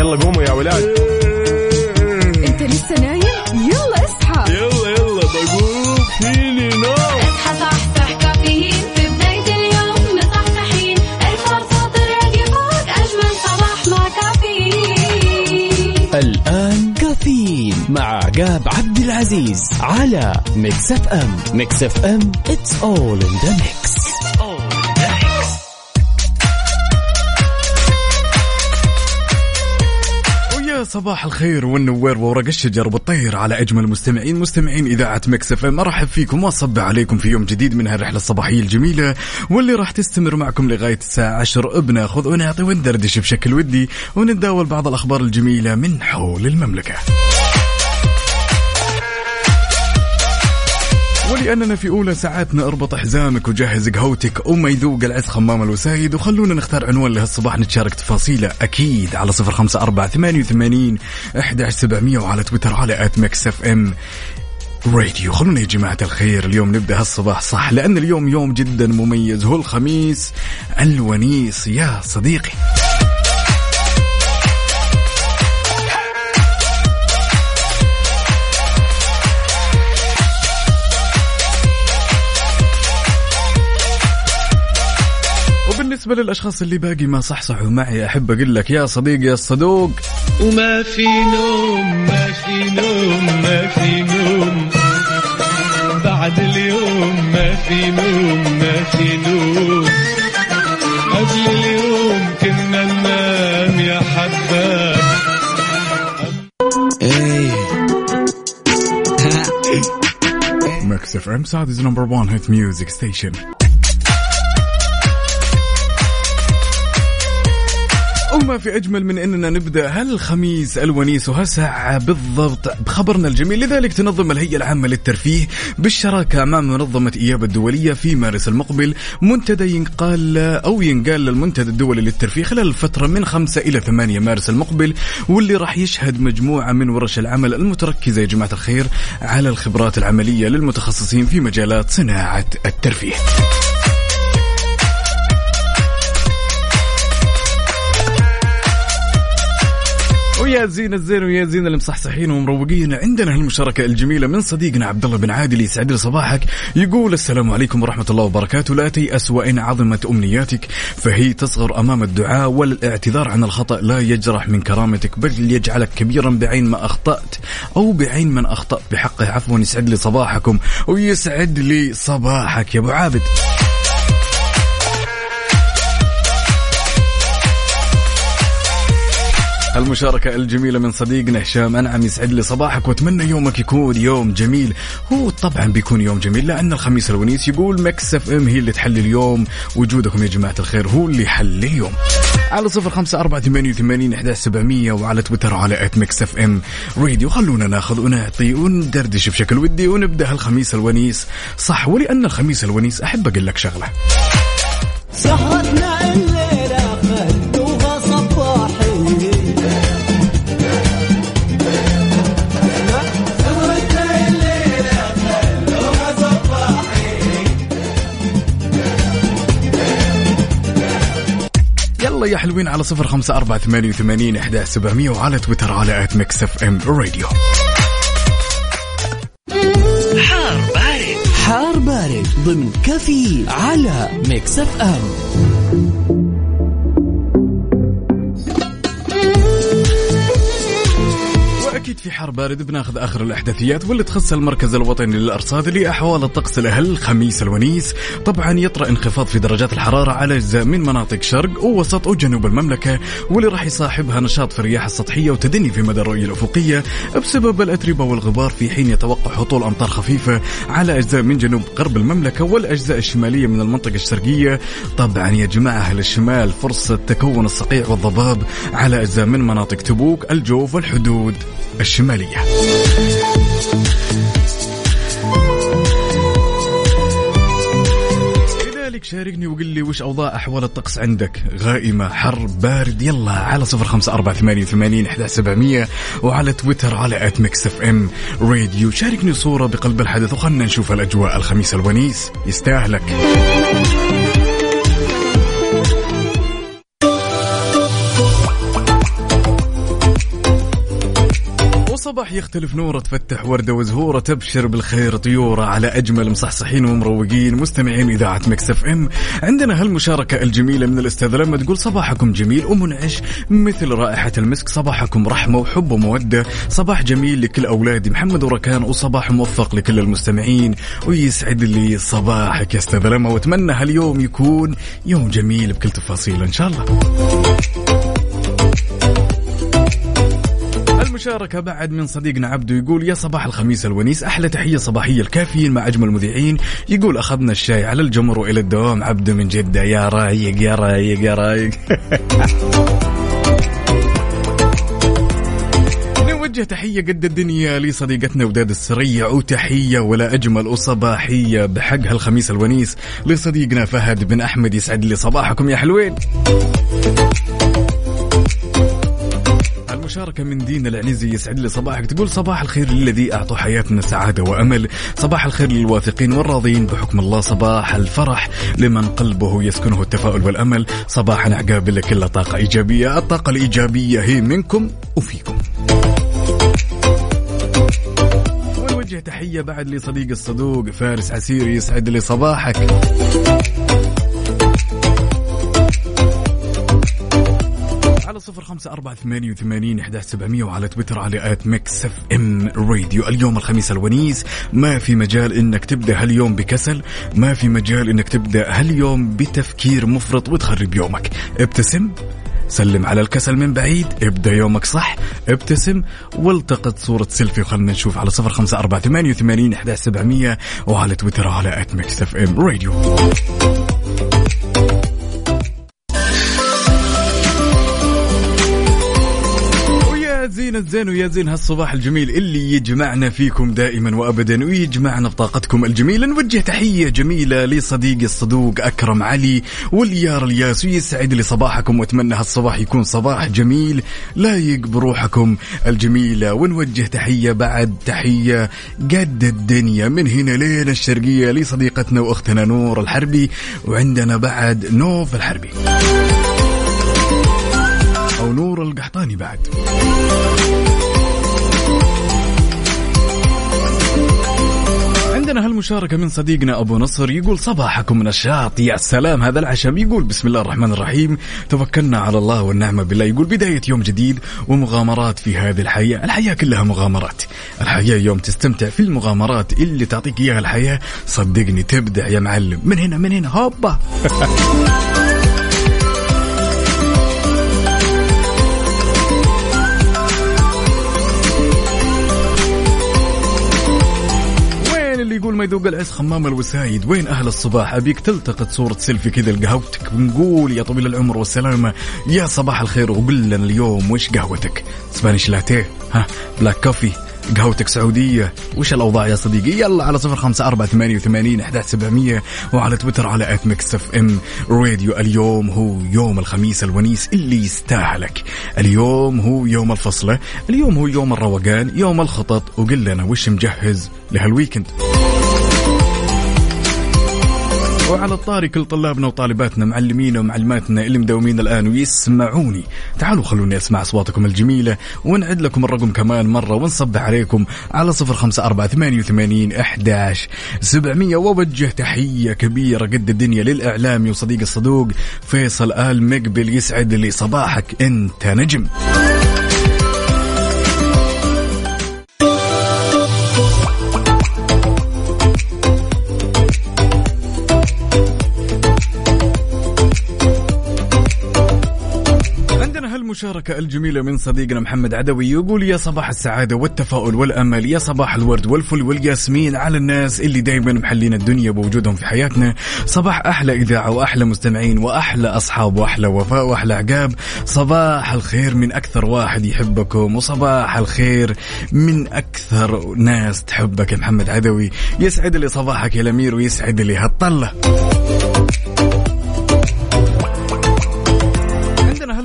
يلا قوموا يا ولاد. انت لسه نايم؟ يلا اصحى. يلا يلا بقوم. فيني نو اصحى صحصح كافيين. في بداية اليوم مصحصحين الفرصة تراك فوق أجمل صباح مع كافيين. الآن كافيين مع عقاب عبد العزيز على ميكس أف أم. ميكس أف أم it's all in the mix. صباح الخير والنوير وورق الشجر والطير على أجمل مستمعين مستمعين إذاعة مكس إف إم أرحب فيكم وأصبح عليكم في يوم جديد من هالرحلة الصباحية الجميلة واللي راح تستمر معكم لغاية الساعة 10 بناخذ ونعطي وندردش بشكل ودي ونتداول بعض الأخبار الجميلة من حول المملكة. ولأننا في أولى ساعاتنا اربط حزامك وجهز قهوتك وما يذوق العز خمام الوسايد وخلونا نختار عنوان لهالصباح نتشارك تفاصيله أكيد على صفر خمسة أربعة ثمانية وثمانين أحداش سبعمية وعلى تويتر على at Mix FM Radio. خلونا يا جماعة الخير اليوم نبدأ هالصباح صح لأن اليوم يوم جدا مميز هو الخميس الونيس. يا صديقي. وبالنسبة للأشخاص اللي باقي ما صحصحوا معي أحب أقول لك يا صديقي يا الصدوق وما في نوم ما في نوم ما في نوم. بعد اليوم ما في نوم ما في نوم. قبل اليوم كنا ننام يا حباب Mix FM Saudi's number 1 hit music station. وما في أجمل من أننا نبدأ هالخميس الونيس وهالساعة بالضبط بخبرنا الجميل لذلك تنظم الهيئة العامة للترفيه بالشراكة مع منظمة إياب الدولية في مارس المقبل منتدى ينقال أو ينقال للمنتدى الدولي للترفيه خلال الفترة من 5 إلى 8 مارس المقبل واللي راح يشهد مجموعة من ورش العمل المتركزة يا جماعة الخير على الخبرات العملية للمتخصصين في مجالات صناعة الترفيه. ويا زين الزين ويا زين المصحصحين ومروقين. عندنا هالمشاركة الجميلة من صديقنا عبد الله بن عادل يسعد لي صباحك. يقول السلام عليكم ورحمة الله وبركاته. لا تيأس وإن عظمت أمنياتك فهي تصغر أمام الدعاء والاعتذار عن الخطأ. لا يجرح من كرامتك بل يجعلك كبيرا بعين ما أخطأت أو بعين من أخطأت بحقه عفوا يسعد لي صباحكم ويسعد لي صباحك يا أبو عابد. المشاركة الجميلة من صديقنا هشام أنعم يسعد لي صباحك وأتمنى يومك يكون يوم جميل. هو طبعا بيكون يوم جميل لأن الخميس الونيس يقول Mix FM هي اللي تحل اليوم وجودكم يا جماعة الخير هو اللي يحل اليوم. على صفر خمسة أربعة ثمانية وثمانين إحداش سبعمية وعلى تويتر على at Mix FM Radio. خلونا ناخذ ونعطي وندردش بشكل ودي ونبدأ الخميس الونيس. صح ولأن الخميس الونيس أحب أقول لك شغلة. سهرتنا الليلة يلا يا حلوين على صفر خمسة أربعة ثمانية وثمانين إحداش سبعمية وعلى تويتر على at Mix FM Radio حار بارد. حار بارد ضمن كافيين على Mix FM في حار بارد بناخذ آخر الأحداثيات واللي تخص المركز الوطني للأرصاد لأحوال الطقس لهالخميس الونيس. طبعا يطرأ انخفاض في درجات الحرارة على أجزاء من مناطق شرق ووسط وجنوب المملكة واللي راح يصاحبها نشاط في الرياح السطحية وتدني في مدى الرؤية الأفقية بسبب الأتربة والغبار في حين يتوقع هطول أمطار خفيفة على أجزاء من جنوب غرب المملكة والأجزاء الشمالية من المنطقة الشرقية. طبعا يا جماعة أهل الشمال فرصة تكون الصقيع والضباب على أجزاء من مناطق تبوك الجوف والحدود. الشمالية. لذلك شاركني وقل لي وش أوضاع أحوال الطقس عندك. غائمة حر بارد يلا على صفر خمسة أربعة ثمانية وثمانين إحدى سبعمية وعلى تويتر على at Mix FM Radio شاركني صورة بقلب الحدث وخلنا نشوف الأجواء. الخميس الونيس يستاهلك. الصباح يختلف نوره تفتح وردة وزهورة تبشر بالخير طيورة على أجمل مصحصحين ومروقين. مستمعين إذاعة Mix FM عندنا هالمشاركة الجميلة من الأستاذة لمى تقول صباحكم جميل ومنعش مثل رائحة المسك. صباحكم رحمة وحب ومودة. صباح جميل لكل أولادي محمد وركان وصباح موفق لكل المستمعين. ويسعد لي صباحك يا أستاذ لما وأتمنى هاليوم يكون يوم جميل بكل تفاصيله إن شاء الله. المشاركة بعد من صديقنا عبدو يقول يا صباح الخميس الونيس أحلى تحية صباحية الكافيين مع أجمل المذيعين. يقول أخذنا الشاي على الجمر وإلى الدوام. عبدو من جدة يا رايق يا رايق يا رايق. نوجه تحية قد الدنيا لصديقتنا وداد السريع وتحية ولا أجمل وصباحية بحق هالخميس الونيس لصديقنا فهد بن أحمد يسعد لي صباحكم يا حلوين. المشاركة من دين العنزي يسعد لي صباحك. تقول صباح الخير للذي أعطوا حياتنا سعادة وأمل. صباح الخير للواثقين والراضين. بحكم الله صباح الفرح لمن قلبه يسكنه التفاؤل والأمل. عقاب لك كل طاقة إيجابية. الطاقة الإيجابية هي منكم وفيكم. ونوجه تحية بعد لصديق الصدوق فارس عسيري يسعد لي صباحك. على صفر خمسة أربعة ثمانية وثمانين إحداش سبعمية وعلى تويتر على at Mix FM Radio. اليوم الخميس الونيس ما في مجال إنك تبدأ هاليوم بكسل ما في مجال إنك تبدأ هاليوم بتفكير مفرط وتخرب يومك. ابتسم سلم على الكسل من بعيد ابدأ يومك صح ابتسم والتقط صورة سيلفي وخلنا نشوف على صفر خمسة أربعة ثمانية وثمانين إحداش سبعمية وعلى تويتر على at Mix FM Radio. زين الزين ويا زين هالصباح الجميل اللي يجمعنا فيكم دائما وابدا ويجمعنا بطاقتكم الجميلة. نوجه تحية جميلة لصديقي الصدوق أكرم علي واليار الياس ويسعد لي صباحكم وأتمنى هالصباح يكون صباح جميل. لايق بروحكم الجميلة. ونوجه تحية بعد تحية قد الدنيا. من هنا لين الشرقية لصديقتنا وأختنا نور الحربي وعندنا بعد نوف الحربي. أو نور القحطاني بعد. هالمشاركة من صديقنا أبو نصر يقول صباحكم نشاط. يا سلام هذا العشم يقول بسم الله الرحمن الرحيم. توكلنا على الله والنعمة بالله. يقول بداية يوم جديد ومغامرات في هذه الحياة. الحياة كلها مغامرات. الحياة يوم تستمتع في المغامرات اللي تعطيك إياها الحياة. صدقني تبدع يا معلم. من هنا من هنا. هوبا! يقول ما يذوق العز خمام الوسايد وين أهل الصباح؟ أبيك تلتقط صورة سيلفي كذا لقهوتك ونقول يا طويل العمر والسلامة يا صباح الخير وقول لنا اليوم وش قهوتك؟ Spanish latte ها؟ black coffee قهوتك سعودية وش الأوضاع يا صديقي؟ يلا على صفر خمسة أربعة ثمانية وثمانين إحداش سبعمية وعلى تويتر على at Mix FM Radio اليوم هو يوم الخميس الونيس اللي يستاهلك. اليوم هو يوم الفصلة اليوم هو يوم الروقان يوم الخطط وقل لنا وش مجهز لهالويكند وعلى الطاري كل طلابنا وطالباتنا معلمينا ومعلماتنا اللي مداومين الآن ويسمعوني. تعالوا خلوني أسمع أصواتكم الجميلة ونعد لكم الرقم كمان مرة ونصبح عليكم على صفر خمسة أربعة ثمانية وثمانين أحداش سبعمية. ووجه تحية كبيرة قد الدنيا للإعلامي وصديق الصدوق فيصل آل مقبل يسعد لي صباحك. أنت نجم. عندنا هالمشاركة الجميلة من صديقنا محمد عدوي يقول يا صباح السعادة والتفاؤل والأمل يا صباح الورد والفل والياسمين على الناس اللي دايما محلين الدنيا بوجودهم في حياتنا. صباح أحلى إذاعة وأحلى مستمعين وأحلى أصحاب وأحلى وفاء وأحلى عقاب. صباح الخير من أكثر واحد يحبكم وصباح الخير من أكثر ناس تحبك يا محمد عدوي. يسعد لي صباحك يا الأمير ويسعد لي هالطلة.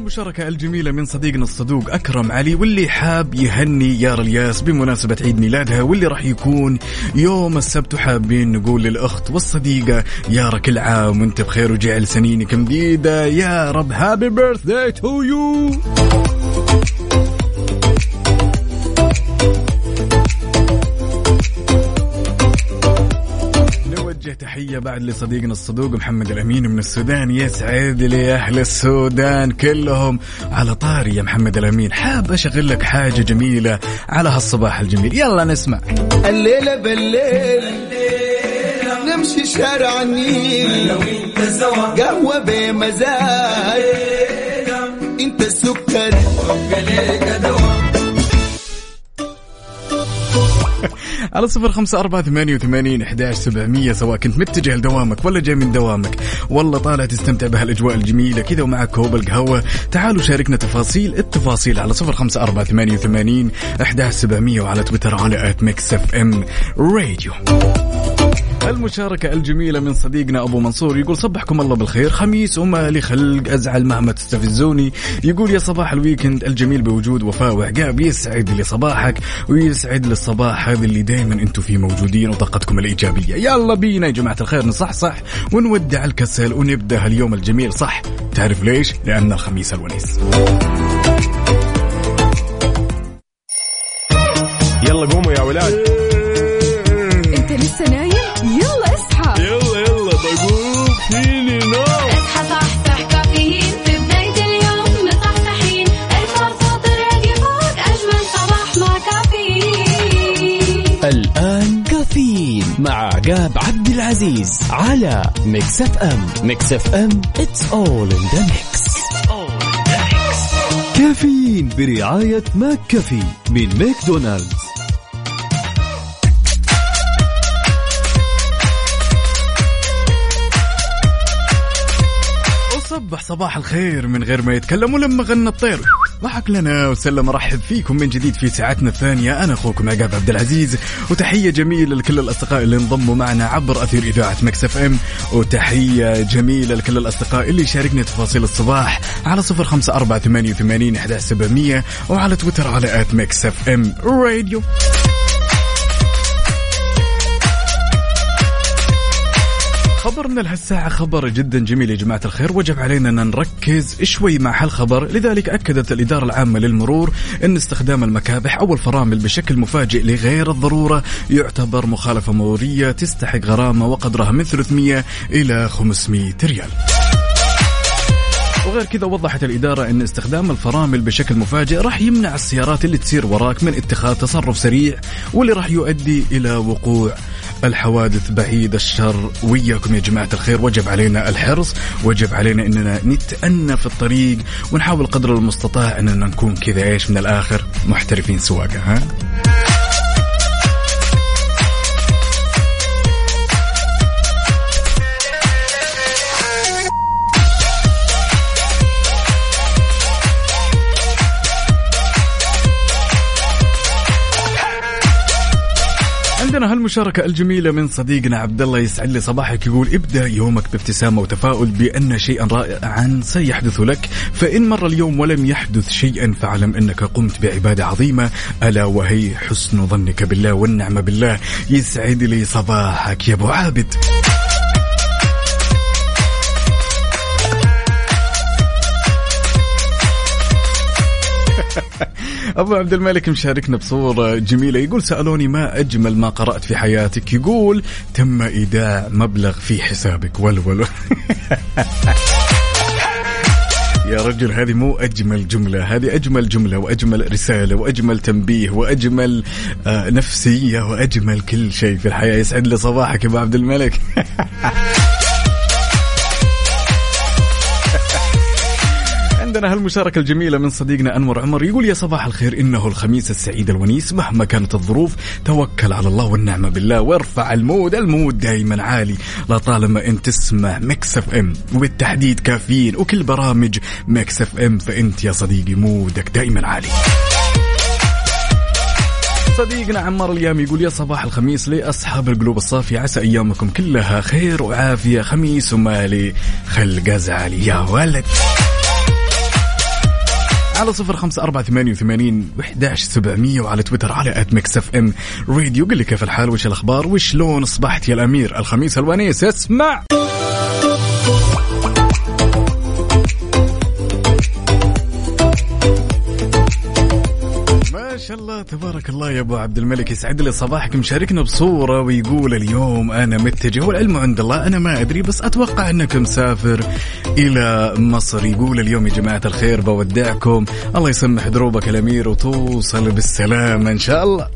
عندنا هالمشاركة الجميلة من صديقنا الصدوق أكرم علي واللي حاب يهني يارا الياس بمناسبة عيد ميلادها واللي راح يكون يوم السبت وحابين نقول للأخت والصديقة يارا كل عام وأنت بخير وجعل سنينك مديدة. يا رب happy birthday to you تحية بعد لصديقنا الصدوق محمد الأمين من السودان. يسعد لي أهل السودان كلهم. على طاري يا محمد الأمين حاب أشغل لك حاجة جميلة على هالصباح الجميل. يلا نسمع. الليلة بالليل نمشي شارع النيل. قهوة بمزاج. انت السكر. على صفر خمسة أربعة ثمانية وثمانين إحداش سبعمية سواء كنت متجه لدوامك ولا جاي من دوامك. والله طالع تستمتع بهالأجواء الجميلة كذا ومعك كوب القهوة. تعالوا شاركنا تفاصيل التفاصيل على صفر خمسة أربعة ثمانية وثمانين إحداش سبعمية وعلى تويتر على at Mix FM Radio. المشاركة الجميلة من صديقنا أبو منصور يقول صبحكم الله بالخير. خميس وما لي خلق أزعل مهما تستفزوني. يقول يا صباح ال weekend الجميل بوجود وفاء وعقاب يسعد لي صباحك ويسعد لي الصباح هذا اللي دائما أنتم فيه موجودين وطاقتكم الإيجابية. يلا بينا يا جماعة الخير نصحصح ونودع الكسل ونبدأ اليوم الجميل. صح. تعرف ليش؟ لأن الخميس الونيس. يلا قوموا يا ولاد. العزيز على Mix FM Mix FM it's all in the mix. كافيين برعاية McCafé من ماكدونالدز. وصبح صباح الخير من غير ما يتكلم ولما غنى الطير. ضحك لنا وسلم ارحب فيكم من جديد في ساعتنا الثانية. أنا أخوكم عقاب عبد العزيز وتحية جميلة لكل الأصدقاء اللي انضموا معنا عبر أثير إذاعة Mix FM وتحية جميلة لكل الأصدقاء اللي يشاركني تفاصيل الصباح على صفر خمسة أربعة ثمانية وثمانين وعلى تويتر على at Mix FM Radio خبرنا لهالساعة خبر جدا جميل يا جماعة الخير. وجب علينا أن نركز شوي مع هالخبر. لذلك أكدت الإدارة العامة للمرور أن استخدام المكابح أو الفرامل بشكل مفاجئ لغير الضرورة يعتبر مخالفة مرورية تستحق غرامة وقدرها من 300 إلى 500 ريال. وغير كذا وضحت الإدارة أن استخدام الفرامل بشكل مفاجئ راح يمنع السيارات اللي تسير وراك من اتخاذ تصرف سريع واللي راح يؤدي إلى وقوع الحوادث بعيد الشر. وياكم يا جماعة الخير وجب علينا الحرص وجب علينا أننا نتأنى في الطريق ونحاول قدر المستطاع أننا نكون كذا إيش من الآخر؟ محترفين سواقة ها؟ عندنا هالمشاركة الجميلة من صديقنا عبد الله يسعد لي صباحك يقول ابدأ يومك بابتسامة وتفاؤل بأن شيئا رائعا سيحدث لك. فإن مر اليوم ولم يحدث شيئا فاعلم أنك قمت بعبادة عظيمة. ألا وهي حسن ظنك بالله والنعمة بالله. يسعد لي صباحك يا أبو عابد. أبو عبد الملك مشاركنا بصورة جميلة. يقول سألوني ما أجمل ما قرأت في حياتك؟ يقول تم إيداع مبلغ في حسابك. ولول يا رجل هذه مو أجمل جملة. هذه أجمل جملة وأجمل رسالة وأجمل تنبيه وأجمل آه نفسية وأجمل كل شيء في الحياة. يسعد لي صباحك يا أبو عبد الملك. عندنا هالمشاركة الجميلة من صديقنا أنور عمر يقول يا صباح الخير إنه الخميس السعيد الونيس مهما كانت الظروف توكل على الله والنعمة بالله وارفع ال mood ال mood دايما عالي لطالما أنت تسمع Mix FM وبالتحديد كافيين وكل برامج Mix FM فأنت يا صديقي mood ك دايما عالي. صديقنا عمار اليامي يقول يا صباح الخميس لأصحاب القلوب الصافية عسى أيامكم كلها خير وعافية خميس ومالي خلق أزعل يا ولد. على صفر خمسة أربعة ثمانية وثمانين وإحداش سبعمية وعلى تويتر على at Mix FM راديو قل لي كيف الحال؟ وش الأخبار؟ وشلون أصبحت يا الأمير الخميس الونيس اسمع! الله تبارك الله يا أبو عبد الملك. يسعد لي صباحك مشاركنا بصورة ويقول اليوم أنا متجه والعلم عند الله. أنا ما أدري بس أتوقع انك مسافر إلى مصر. يقول اليوم يا جماعة الخير بودعكم. الله يسمح دروبك الأمير وتوصل بالسلامة إن شاء الله.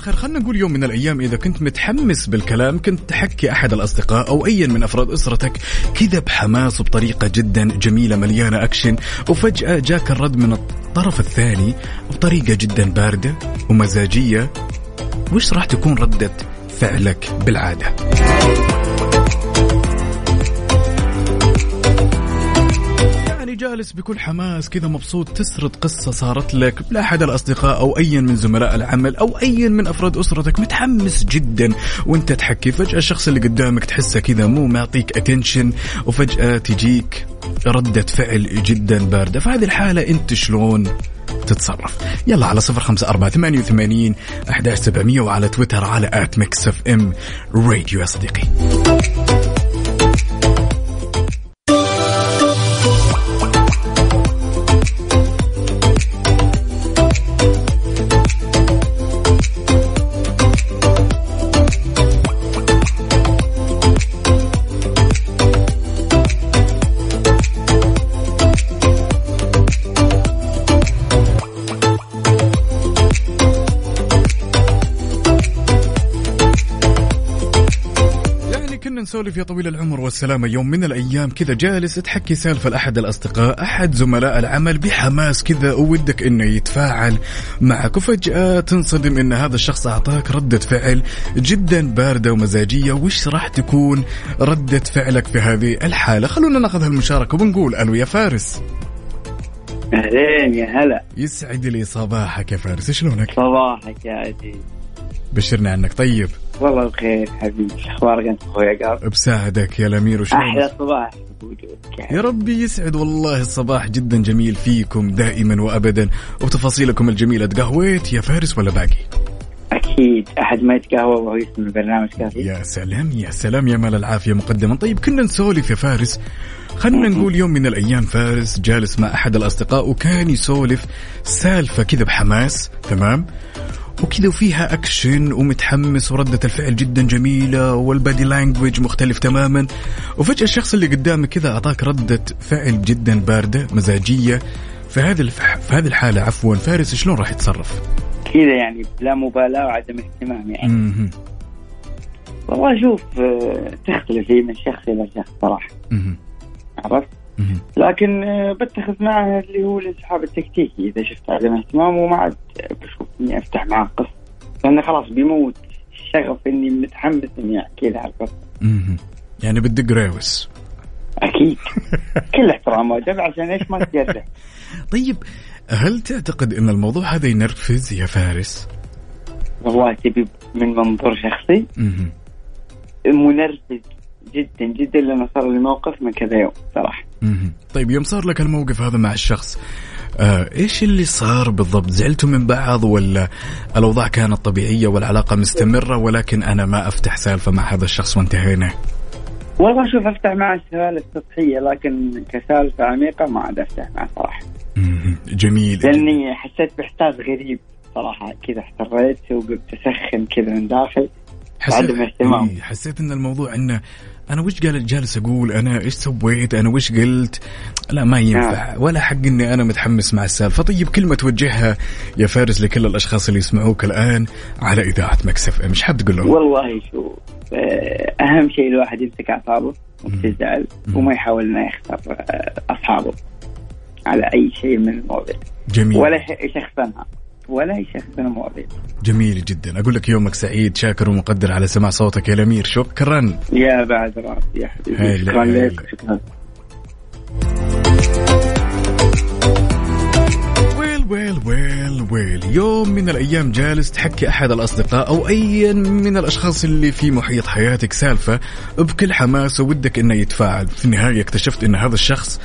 الخير. خلينا نقول يوم من الأيام إذا كنت متحمس بالكلام كنت تحكي أحد الأصدقاء أو أيا من أفراد أسرتك كذا بحماس وبطريقة جدا جميلة مليانة أكشن وفجأة جاك الرد من الطرف الثاني بطريقة جدا باردة ومزاجية. وش راح تكون ردة فعلك بالعادة؟ جالس بكل حماس كذا مبسوط تسرد قصة صارت لك لأحد الأصدقاء أو أي من زملاء العمل أو أي من أفراد أسرتك متحمس جدا. وأنت تحكي فجأة الشخص اللي قدامك تحسه كذا مو معطيك attention وفجأة تجيك ردة فعل جدا باردة. فهذه الحالة أنت شلون تتصرف؟ يلا على صفر خمسة أربعة ثمانية وثمانين أحداش سبعمية وعلى تويتر على at Mix FM Radio يا صديقي. نسولف يا طويل العمر والسلامة. يوم من الأيام كذا جالس تحكي سالفة لأحد الأصدقاء أحد زملاء العمل بحماس كذا وودك إنه يتفاعل معك. وفجأة تنصدم إن هذا الشخص أعطاك ردة فعل جدا باردة ومزاجية. وش راح تكون ردة فعلك في هذه الحالة؟ خلونا ناخذ هالمشاركة ونقول ألو يا فارس. أهلين يا هلا. يسعد لي صباحك يا فارس. شلونك؟ صباحك يا عزيز. بشرنا عنك طيب. والله بخير حبيبي. أخبارك أنت أخوي قال بساعدك يا الأمير وشلونك؟ أحلى صباح. يا ربي يسعد والله الصباح جدا جميل فيكم دائما وابدا. وتفاصيلكم الجميلة تقهويت يا فارس ولا باقي؟ أكيد. أحد ما يتقهوى وهو يسمع البرنامج كافي. يا سلام يا سلام يا مال العافية مقدما. طيب كنا نسولف يا فارس. خلينا نقول يوم من الأيام فارس جالس مع أحد الأصدقاء وكان يسولف سالفة كذا بحماس تمام؟ وكذا وفيها أكشن ومتحمس وردة الفعل جدا جميلة والبادي لانجوج مختلف تماما وفجأة الشخص اللي قدامك كذا أعطاك ردة فعل جدا باردة مزاجية في هذه الف... في هذه الحالة عفوا فارس شلون راح يتصرف؟ كذا يعني لا مبالاة وعدم اهتمام يعني. والله شوف آه، تختلف هي من شخص إلى شخص صراحة مهم. عرفت. لكن آه، بتخذ معه اللي هو الانسحاب التكتيكي. إذا شفت عدم اهتمام وما عاد بشوف إني أفتح معه قصة. لأنه خلاص بيموت. الشغف إني متحمس إني أحكي له القصة. يعني بدك ريوس أكيد. كل احترام واجب عشان إيش ما تجرح. طيب هل تعتقد إن الموضوع هذا ينرفز يا فارس؟ والله تبي من منظور شخصي. منرفز جدا جدا لما صار لي موقف من كذا يوم صراحة. مهم. طيب يوم صار لك الموقف هذا مع الشخص آه إيش اللي صار بالضبط زعلتوا من بعض ولا الأوضاع كانت طبيعية والعلاقة مستمرة ولكن أنا ما أفتح سالفة مع هذا الشخص وانتهينا والله شوف أفتح معه سوالف سطحيه لكن كسالفة عميقة ما عاد أفتح معه صراحة. جميل لأني حسيت بإحساس غريب صراحة كذا احتريت وقلت أسخن كذا من داخل عدم اهتمام. إيه، حسيت إن الموضوع إنه أنا وش قال جالس أقول أنا إيش سويت؟ أنا وش قلت؟ لا ما ينفع. ولا حق إني أنا متحمس مع السالفة. طيب كلمة توجهها يا فارس لكل الأشخاص اللي يسمعوك الآن على إذاعة مكسف إيش حاب تقول لهم؟ والله شوف آه، أهم شيء الواحد يمسك أعصابه وتزعل وما يحاول إنه يخسر آه، أصحابه على أي شيء من المواضيع جميل. ولا يح- ولا يشخصن المواضيع جميل جدا. أقول لك يومك سعيد شاكر ومقدر على سماع صوتك يا الأمير. شكرا يا بعد راسي يا حبيبي. شكرا. لك شكرا. ويل ويل ويل ويل. يوم من الأيام جالس تحكي أحد الأصدقاء أو ايا من الأشخاص اللي في محيط حياتك سالفة بكل حماس ودك إنه يتفاعل. في النهاية اكتشفت إن هذا الشخص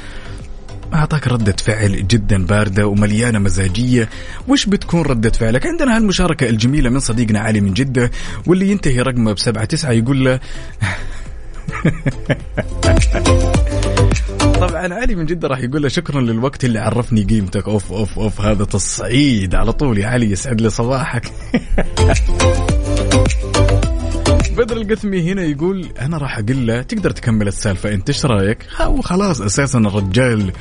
أعطاك ردة فعل جدا باردة ومليانة مزاجية. وش بتكون ردة فعلك؟ عندنا هالمشاركة الجميلة من صديقنا علي من جدة واللي ينتهي رقمه بسبعة تسعة يقول له طبعا علي من جدة راح يقول له شكرا للوقت اللي عرفني قيمتك. أوف أوف أوف هذا تصعيد. على طول يا علي يسعد لي صباحك. بدر القثمي هنا يقول أنا راح أقول له تقدر تكمل السالفة أنت إيش رأيك؟ وخلاص أساسا الرجال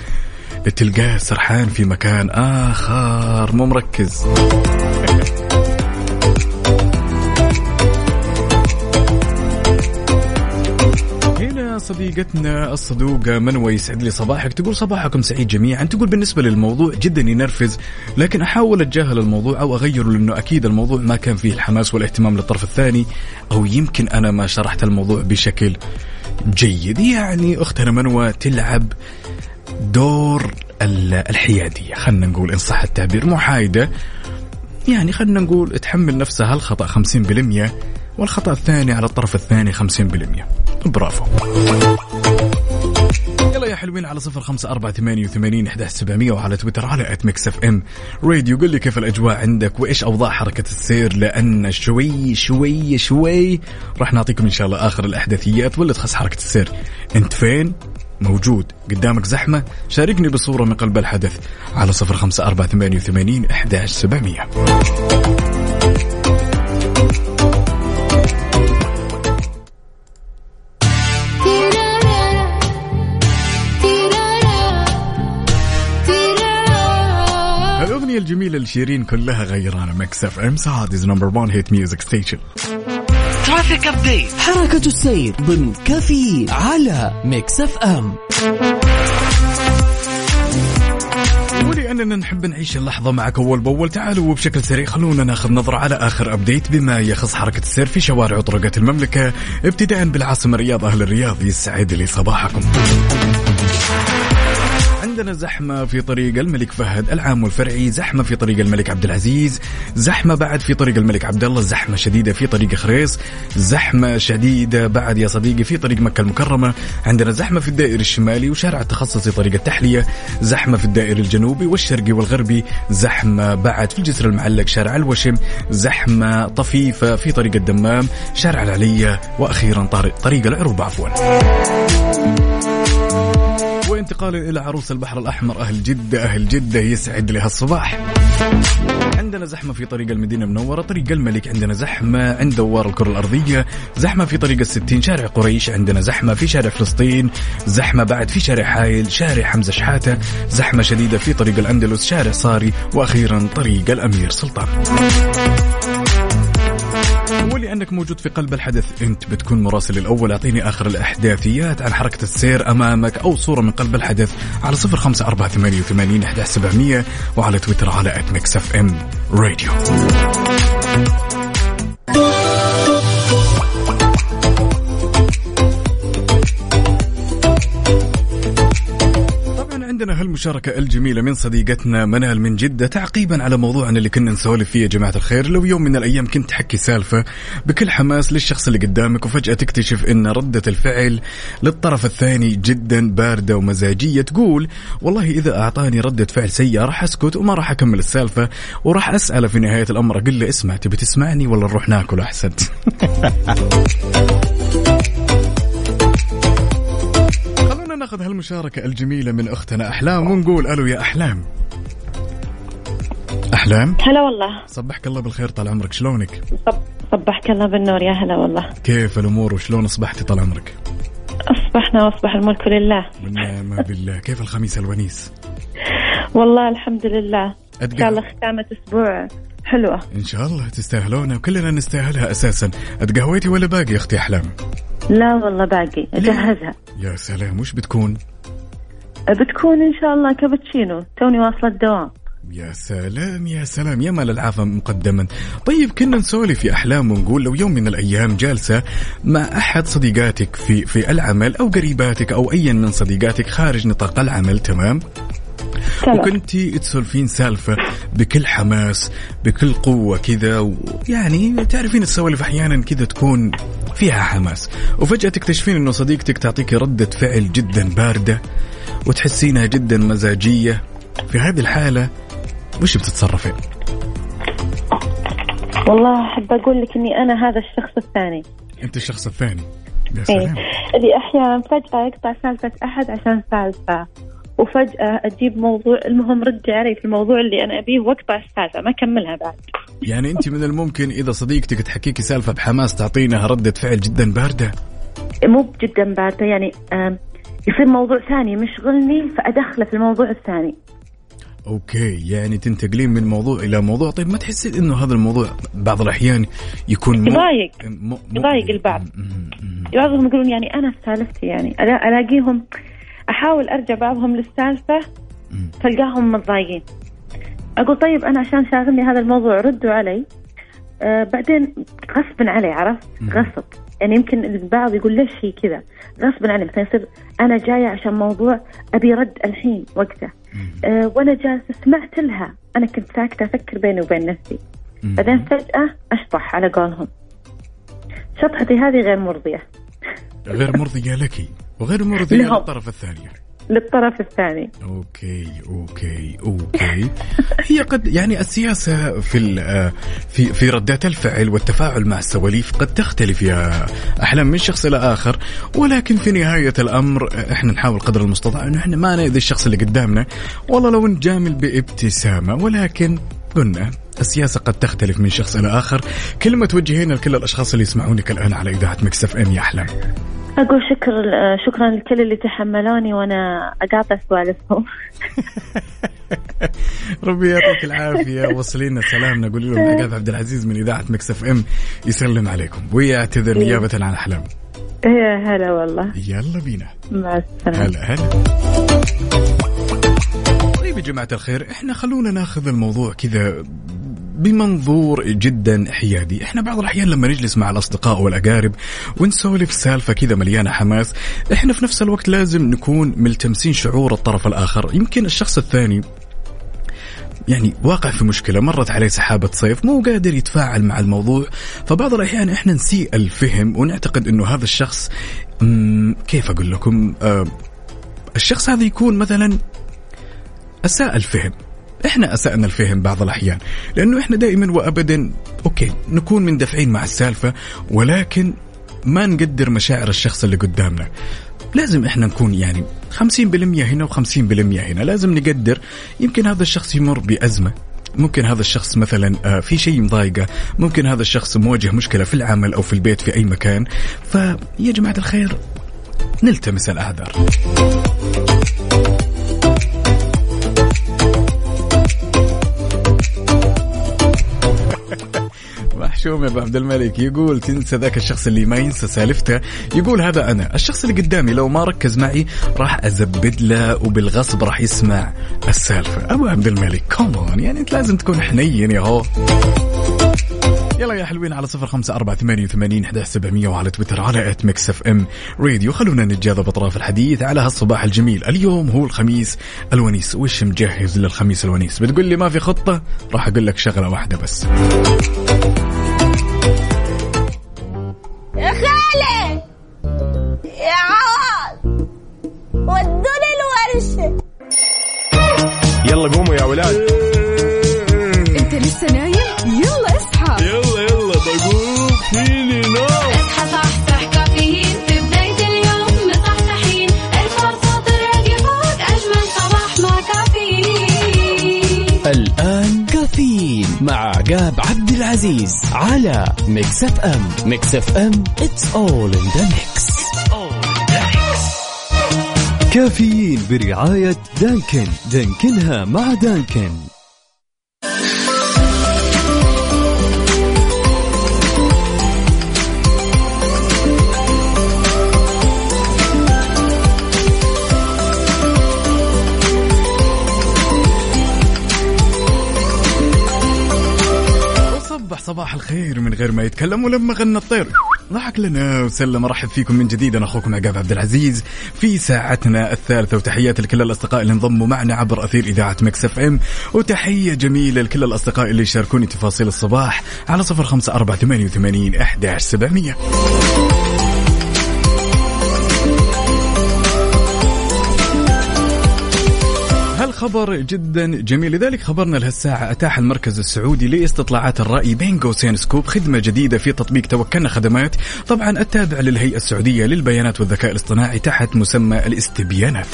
تلقاه سرحان في مكان آخر مو مركز هنا صديقتنا الصدوقة منوى يسعد لي صباحك. تقول صباحكم سعيد جميعا. تقول بالنسبة للموضوع جدا ينرفز لكن أحاول أتجاهل الموضوع أو أغيره لأنه أكيد الموضوع ما كان فيه الحماس والاهتمام للطرف الثاني أو يمكن أنا ما شرحت الموضوع بشكل جيد. يعني أختنا منوى تلعب دور ال- الحيادية. خلنا نقول إن صح التعبير محايدة. يعني خلنا نقول تحمل نفسها الخطأ 50% والخطأ الثاني على الطرف الثاني 50% برافو. يلا يا حلوين على صفر خمسة أربعة ثمانية وثمانين إحداش سبعمية وعلى تويتر على at Mix FM Radio قل لي كيف الأجواء عندك وإيش أوضاع حركة السير؟ لأن شوي شوي شوي راح نعطيكم إن شاء الله آخر الإحداثيات واللي تخص حركة السير. أنت فين؟ موجود. قدامك زحمة؟ شاركني بصورة من قلب الحدث على صفر خمسة أربعة ثمانية وثمانين إحداش سبعمية. الجميلة لشيرين كلها غيرانة. Mix FM Saudi's number 1 hit music station traffic update حركة السير ضمن كافيين على Mix FM ولأننا نحب نعيش اللحظة معك أول بأول. تعالوا وبشكل سريع خلونا ناخذ نظرة على آخر update بما يخص حركة السير في شوارع وطرقات المملكة ابتداء بالعاصمة الرياض أهل الرياض يسعد لي صباحكم. عندنا زحمة في طريق الملك فهد العام والفرعي زحمة في طريق الملك عبد العزيز زحمة بعد في طريق الملك عبد الله زحمة شديدة في طريق خريص زحمة شديدة بعد يا صديقي في طريق مكة المكرمة. عندنا زحمة في الدائري الشمالي وشارع التخصصي طريق التحلية زحمة في الدائري الجنوبي والشرقي والغربي زحمة بعد في الجسر المعلق شارع الوشم زحمة طفيفة في طريق الدمام شارع العلية وأخيرا طريق العروبة عفوا. وانتقالا إلى عروس البحر الأحمر. أهل جدة أهل جدة يسعد لي هالصباح عندنا زحمة في طريق المدينة المنورة طريق الملك. عندنا زحمة عند دوار الكرة الأرضية. زحمة في طريق الستين شارع قريش. عندنا زحمة في شارع فلسطين. زحمة بعد في شارع حايل شارع حمزة شحاتة. زحمة شديدة في طريق الأندلس شارع صاري. وأخيرا طريق الأمير سلطان. ولأنك موجود في قلب الحدث. أنت بتكون مراسل الأول. أعطيني آخر الأحداثيات عن حركة السير أمامك أو صورة من قلب الحدث على صفر خمسة أربعة ثمانية وثمانين أحداش سبعمية وعلى تويتر على FM Radio عندنا هالمشاركة الجميلة من صديقتنا منال من جدة تعقيبا على موضوعنا اللي كنا نسولف فيه يا جماعة الخير. لو يوم من الأيام كنت تحكي سالفة بكل حماس للشخص اللي قدامك وفجأة تكتشف أن ردة الفعل للطرف الثاني جدا باردة ومزاجية تقول والله إذا أعطاني ردة فعل سيئة راح أسكت وما راح أكمل السالفة وراح أسأله في نهاية الأمر أقول له اسمع تبي تسمعني ولا نروح ناكل أحسن؟ ناخذ هالمشاركة الجميلة من أختنا أحلام ونقول ألو يا أحلام. أحلام؟ هلا والله. صبحك الله بالخير طال عمرك شلونك؟ صب... صبحك الله بالنور يا هلا والله. كيف الأمور وشلون أصبحتي طال عمرك؟ أصبحنا وأصبح الملك لله. والنعم بالله. كيف الخميس الونيس؟ والله الحمد لله. إن أتقل- شاء الله ختامة أسبوع. حلوة. إن شاء الله تستاهلونها. وكلنا نستاهلها أساسا. أتقهويتي ولا باقي يا أختي أحلام؟ لا والله باقي. أجهزها. يا سلام. وش بتكون؟ بتكون إن شاء الله كابتشينو. توني واصلة الدوام. يا سلام يا سلام. يا مال العافية مقدما. طيب كنا نسولف يا أحلام ونقول لو يوم من الأيام جالسة مع أحد صديقاتك في في العمل أو قريباتك أو أيا من صديقاتك خارج نطاق العمل تمام. وكنتي تسولفين سالفة بكل حماس بكل قوة كذا ويعني تعرفين السوالف أحيانا كذا تكون فيها حماس. وفجأة تكتشفين أنه صديقتك تعطيك ردة فعل جدا باردة وتحسينها جدا مزاجية. في هذه الحالة وش بتتصرفين؟ والله أحب أقول لك إني أنا هذا الشخص الثاني. أنت الشخص الثاني. يا إيه. سلام. اللي أحيانا فجأة يقطع سالفة أحد عشان سالفة. وفجأة أجيب موضوع المهم ردي علي في الموضوع اللي أنا أبيه وأقطع السالفة ما أكملها بعد. يعني أنت من الممكن إذا صديقتك تحكيكي سالفة بحماس تعطينها ردة فعل جدا باردة. مو جدا باردة يعني يصير موضوع ثاني مشغلني فأدخله في الموضوع الثاني. أوكي يعني تنتقلين من موضوع إلى موضوع. طيب ما تحسين إنه هذا الموضوع بعض الأحيان يكون مو- يضايق. م- م- يضايق البعض. بعضهم يقولون يعني أنا في سالفتي يعني ألا- ألاقيهم أحاول أرجع بعضهم للسالفة تلقاهم متضايقين. أقول طيب أنا عشان شاغلني هذا الموضوع ردوا علي. آه بعدين غصبا علي عرفت؟ غصب. يعني يمكن البعض يقول ليش هي كذا؟ غصبا علي مثلا يصير أنا جاية عشان موضوع أبي رد الحين وقته آه وأنا جالسة سمعت لها. أنا كنت ساكتة أفكر بيني وبين نفسي. بعدين فجأة أشطح على قولهم. شطحتي هذه غير مرضية. غير مرضية لك وغير مرضية لهم. للطرف الثاني للطرف الثاني. okay okay okay. هي قد يعني السياسة في آه، في في ردات الفعل والتفاعل مع السواليف قد تختلف يا أحلام من شخص إلى آخر. ولكن في نهاية الأمر آه، إحنا نحاول قدر المستطاع إنه إحنا ما نأذي الشخص اللي قدامنا. والله لو نجامل بابتسامة ولكن قلنا السياسة قد تختلف من شخص إلى آخر. كلمة توجهينا لكل الأشخاص اللي يسمعونك الآن على إذاعة مكسف أم يا أحلام. أقول شكر شكرا لكل اللي تحملوني وأنا أقاطع سوالفهم. ربي يعطيك العافية. وصلينا سلامنا قولي لهم عقاب عبد العزيز من إذاعة مكسف أم يسلم عليكم. ويعتذر نيابة عن أحلام. يا هلا والله. يلا بينا. مع السلامة. هلا هلا. طيب يا جماعة الخير إحنا خلونا ناخذ الموضوع كذا بمنظور جدا حيادي. إحنا بعض الأحيان لما نجلس مع الأصدقاء والأقارب ونسولف سالفة كذا مليانة حماس إحنا في نفس الوقت لازم نكون ملتمسين شعور الطرف الآخر. يمكن الشخص الثاني يعني واقع في مشكلة مرت عليه سحابة صيف مو قادر يتفاعل مع الموضوع فبعض الأحيان إحنا نسيء الفهم ونعتقد إنه هذا الشخص كيف أقول لكم آه الشخص هذا يكون مثلا أساء الفهم. إحنا أسأنا الفهم بعض الأحيان لأنه إحنا دائما وابدا أوكي نكون مندفعين مع السالفة ولكن ما نقدر مشاعر الشخص اللي قدامنا. لازم إحنا نكون يعني 50% هنا و50% هنا. لازم نقدر يمكن هذا الشخص يمر بأزمة. ممكن هذا الشخص مثلا آه، في شيء مضايقه. ممكن هذا الشخص مواجه مشكلة في العمل أو في البيت في أي مكان. فيا جماعة الخير نلتمس الأعذار. محشوم يا أبو عبد الملك يقول تنسى ذاك الشخص اللي ما ينسى سالفته. يقول هذا أنا الشخص اللي قدامي لو ما ركز معي راح أزبد له وبالغصب راح يسمع السالفة. أبو عبد الملك come on يعني أنت لازم تكون حنين يا هو. يلا يا حلوين على صفر خمسة أربعة ثمانية وثمانين أحداش سبعمية وعلى تويتر على at Mix FM Radio خلونا نتجاذب أطراف الحديث على هالصباح الجميل. اليوم هو الخميس الونيس. وش مجهز للخميس الونيس؟ بتقول لي ما في خطة؟ راح أقول لك شغلة واحدة بس. يلا قوموا يا ولاد. انت لسه نايم؟ يلا اصحى. يلا يلا بقوم. فيني نوم. اصحى صحصح كافيين. في بداية اليوم مصحصحين الفرصة الراديو فوق أجمل صباح مع كافيين. الآن كافيين مع عقاب عبد العزيز على Mix FM. Mix FM it's all in the mix. كافيين برعاية دانكن. دانكنها مع دانكن. صباح الخير من غير ما يتكلم ولما غنى الطير. ضحك لنا وسلم. أرحب فيكم من جديد. أنا أخوكم عقاب عبد العزيز. في ساعتنا الثالثة وتحياتي لكل الأصدقاء اللي انضموا معنا عبر أثير إذاعة Mix FM. وتحية جميلة لكل الأصدقاء اللي شاركوني تفاصيل الصباح على 05 4 88 11 700 خبر جدا جميل. لذلك خبرنا لهالساعة أتاح المركز السعودي لاستطلاعات الرأي بين قوسين SCOP خدمة جديدة في تطبيق توكلنا خدمات. طبعا التابع للهيئة السعودية للبيانات والذكاء الاصطناعي تحت مسمى الاستبيانات.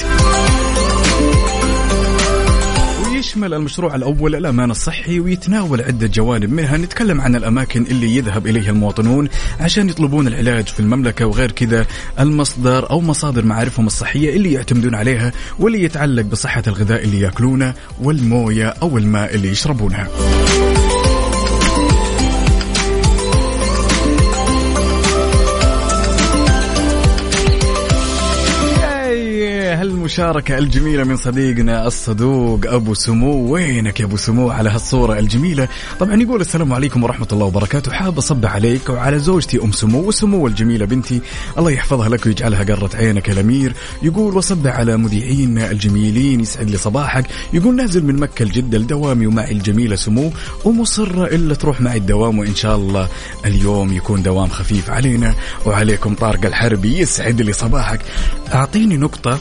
يشمل المشروع الأول الأمان الصحي ويتناول عدة جوانب منها نتكلم عن الأماكن اللي يذهب إليها المواطنون عشان يطلبون العلاج في المملكة وغير كذا المصدر أو مصادر معارفهم الصحية اللي يعتمدون عليها واللي يتعلق بصحة الغذاء اللي يأكلونه والموية أو الماء اللي يشربونها. هالمشاركة الجميلة من صديقنا الصدوق أبو سمو. وينك يا أبو سمو على هالصورة الجميلة؟ طبعا يقول السلام عليكم ورحمة الله وبركاته. حاب أصبح عليك وعلى زوجتي أم سمو وسمو الجميلة بنتي. الله يحفظها لك ويجعلها قرة عينك يا الأمير. يقول وصبح على مذيعين الجميلين يسعد لي صباحك. يقول نازل من مكة لجدة لدوامي ومعي الجميلة سمو. ومصرة إلا تروح معي الدوام وإن شاء الله اليوم يكون دوام خفيف علينا. وعليكم طارق الحربي يسعد لي صباحك. أعطيني نقطة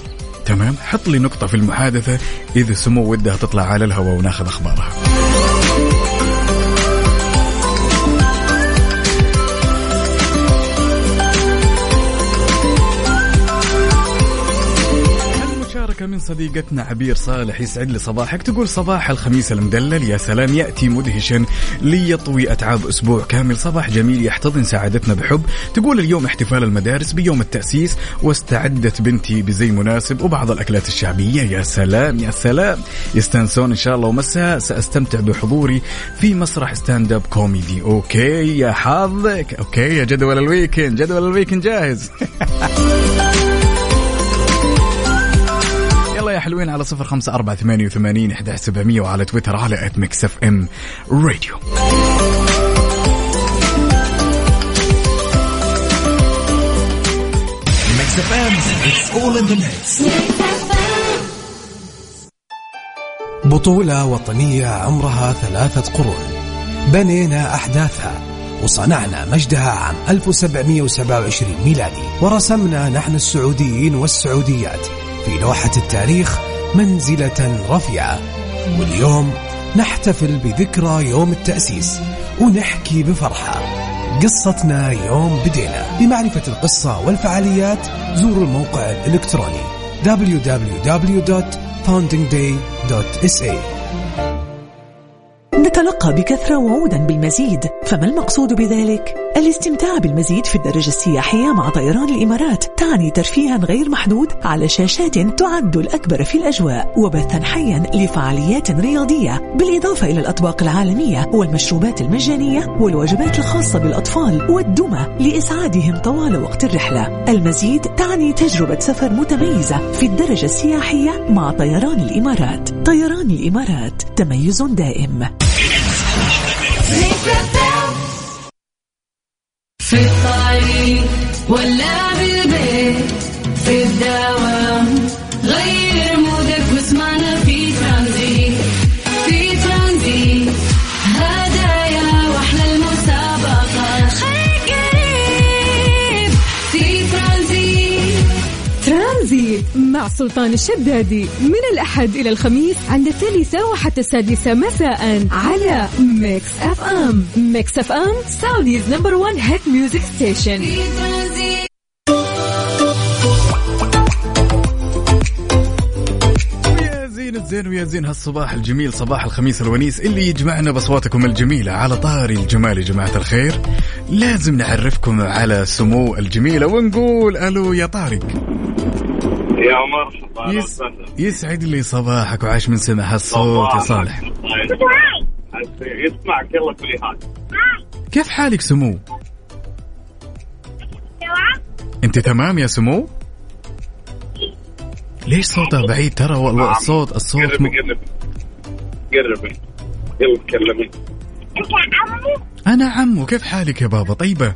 تمام؟ حط لي نقطة في المحادثة إذا سمو ودها تطلع على الهواء وناخذ أخبارها. مشاركة من صديقتنا عبير صالح يسعد لي صباحك. تقول صباح الخميس المدلل. يا سلام يأتي مدهشا ليطوي أتعاب أسبوع كامل. صباح جميل يحتضن سعادتنا بحب. تقول اليوم احتفال المدارس بيوم التأسيس واستعدت بنتي بزي مناسب. وبعض الأكلات الشعبية يا سلام يا سلام. يستانسون إن شاء الله ومساء سأستمتع بحضوري في مسرح stand up comedy okay يا حظك. Okay يا جدول ال weekend جدول ال weekend جاهز. يا حلوين على صفر خمسة أربعة ثمانية وثمانين إحدى سبعمية وعلى تويتر على at Mix FM Radio Mix FM it's all in the mix. بطولة وطنية عمرها ثلاثة قرون. بنينا أحداثها وصنعنا مجدها عام 1727 ميلادي. ورسمنا نحن السعوديين والسعوديات. في لوحة التاريخ منزلة رفيعة. واليوم نحتفل بذكرى يوم التأسيس ونحكي بفرحة. قصتنا يوم بدينا لمعرفة القصة والفعاليات. زوروا الموقع الإلكتروني www.foundingday.sa نتلقى بكثرة وعودا بالمزيد. فما المقصود بذلك؟ الاستمتاع بالمزيد في الدرجة السياحية مع طيران الإمارات تعني ترفيها غير محدود على شاشات تعد الأكبر في الأجواء وبثا حيا لفعاليات رياضية بالإضافة إلى الأطباق العالمية والمشروبات المجانية والوجبات الخاصة بالأطفال والدمى لإسعادهم طوال وقت الرحلة. المزيد تعني تجربة سفر متميزة في الدرجة السياحية مع طيران الإمارات. طيران الإمارات تميز دائم. في الطريق ولا بالبيت في الدوام غير مع سلطان الشدادي من الأحد إلى الخميس عند الثالثة وحتى السادسة مساء على Mix FM Mix FM Saudi's number one hit music station زين الزين ويا زين هالصباح الجميل صباح الخميس الونيس اللي يجمعنا بأصواتكم الجميلة على طاري الجمال يا جماعة الخير. لازم نعرفكم على سمو الجميلة ونقول ألو يا طارق. يا مرحبا أهلا يس... يسعد لي صباحك وعاش من سمع هالصوت يا صالح. يسمعك يلا كليهات كيف حالك سمو؟ انت تمام يا سمو؟ ليش صوتها بعيد؟ ترى والله الصوت الصوت م... قربي قربي. قربي. يلا تكلمي. أنا عمو كيف حالك يا بابا؟ طيبة؟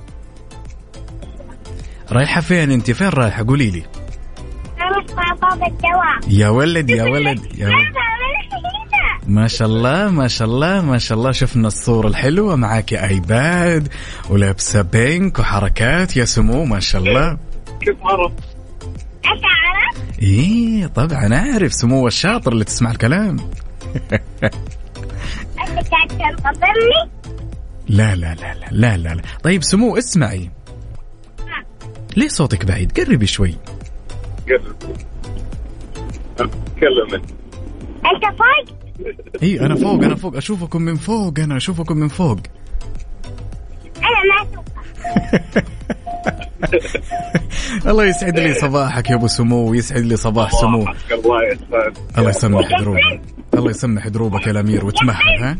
رايحة فين أنت؟ فين رايحة؟ قولي لي. أنا بابا الدواء يا ولد يا ولد يا ولد. ما شاء الله ما شاء الله ما شاء الله. شفنا الصورة الحلوة. معاك إيباد ولابسة بينك وحركات. يا سمو ما شاء الله. كيف عرف؟ أنت عرفت؟ إيه طبعا أعرف. سمو الشاطر اللي تسمع الكلام. انت قاعد تنتظرني لا لا لا لا لا لا, لا. طيب سمو اسمعي. ليه صوتك بعيد؟ قربي شوي. قرب تكلم انت انت فوق اي أنا فوق أنا فوق. أشوفكم من فوق أنا أشوفكم من فوق. أنا ما اشوفك الله يسعد لي صباحك يا أبو سمو ويسعد لي صباح سمو. الله يسمح دروبك. الله يسمح دروبك يا الأمير وتمهل ها؟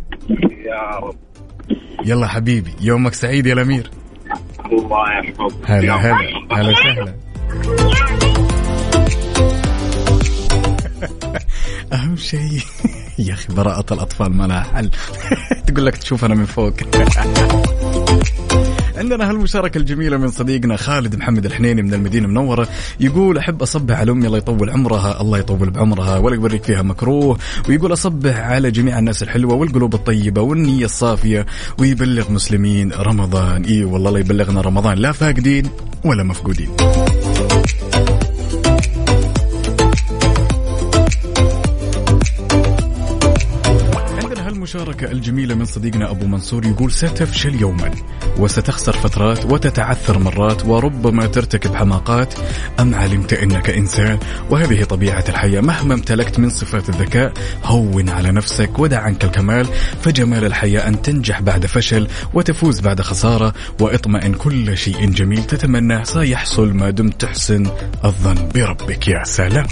يا رب يلا حبيبي يومك سعيد يا الأمير. الله يحفظك. هلا هلا هلا وسهلا أهم شيء. يا أخي براءة الأطفال ما لها حل. تقول لك تشوف أنا من فوق. عندنا هالمشاركة الجميلة من صديقنا خالد محمد الحنيني من المدينة المنورة. يقول أحب أصبح على أمي الله يطول عمرها الله يطول بعمرها ولا يوريك فيها مكروه. ويقول أصبح على جميع الناس الحلوة والقلوب الطيبة والنية الصافية ويبلغ مسلمين رمضان. إي والله الله يبلغنا رمضان لا فاقدين ولا مفقودين. عندنا هالمشاركة الجميلة من صديقنا أبو منصور يقول ستفشل يوما وستخسر فترات وتتعثر مرات وربما ترتكب حماقات. أم علمت أنك إنسان؟ وهذه طبيعة الحياة. مهما امتلكت من صفات الذكاء هون على نفسك ودع عنك الكمال. فجمال الحياة أن تنجح بعد فشل وتفوز بعد خسارة. واطمئن كل شيء جميل. تتمناه سيحصل ما دمت تحسن الظن بربك. يا سلام.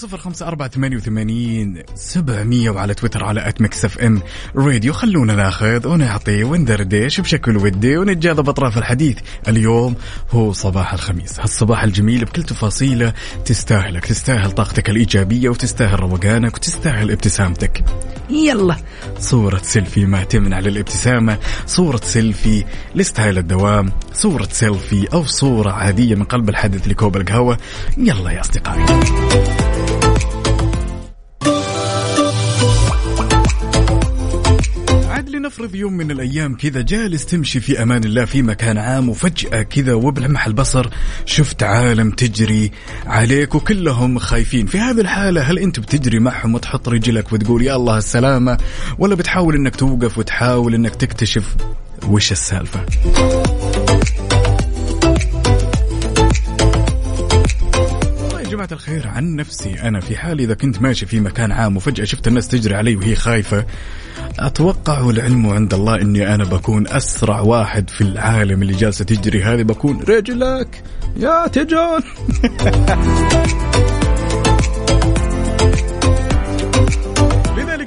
صفر خمسة أربعة ثمانية وثمانين سبعمية وعلى تويتر على at Mix FM Radio خلونا ناخذ ونعطي وندردش بشكل ودي ونتجاذب أطراف الحديث. اليوم هو صباح الخميس. هالصباح الجميل بكل تفاصيله تستاهلك تستاهل طاقتك الإيجابية وتستاهل روقانك وتستاهل ابتسامتك. يلا صورة سيلفي ما تمنع للابتسامة صورة سيلفي ل style الدوام صورة سيلفي أو صورة عادية من قلب الحدث لكوب القهوة. يلا يا أصدقائي. عاد لنفرض يوم من الأيام كذا جالس تمشي في أمان الله في مكان عام وفجأة كذا وبلمح البصر شفت عالم تجري عليك وكلهم خايفين. في هذه الحالة هل أنت بتجري معهم وتحط رجلك وتقول يا الله السلامة ولا بتحاول إنك توقف وتحاول إنك تكتشف وش السالفة؟ جماعة الخير عن نفسي أنا في حال إذا كنت ماشي في مكان عام وفجأة شفت الناس تجري علي وهي خايفة أتوقع والعلم عند الله أني أنا بكون أسرع واحد في العالم اللي جالسة تجري. هذه بكون رجلك يا تجون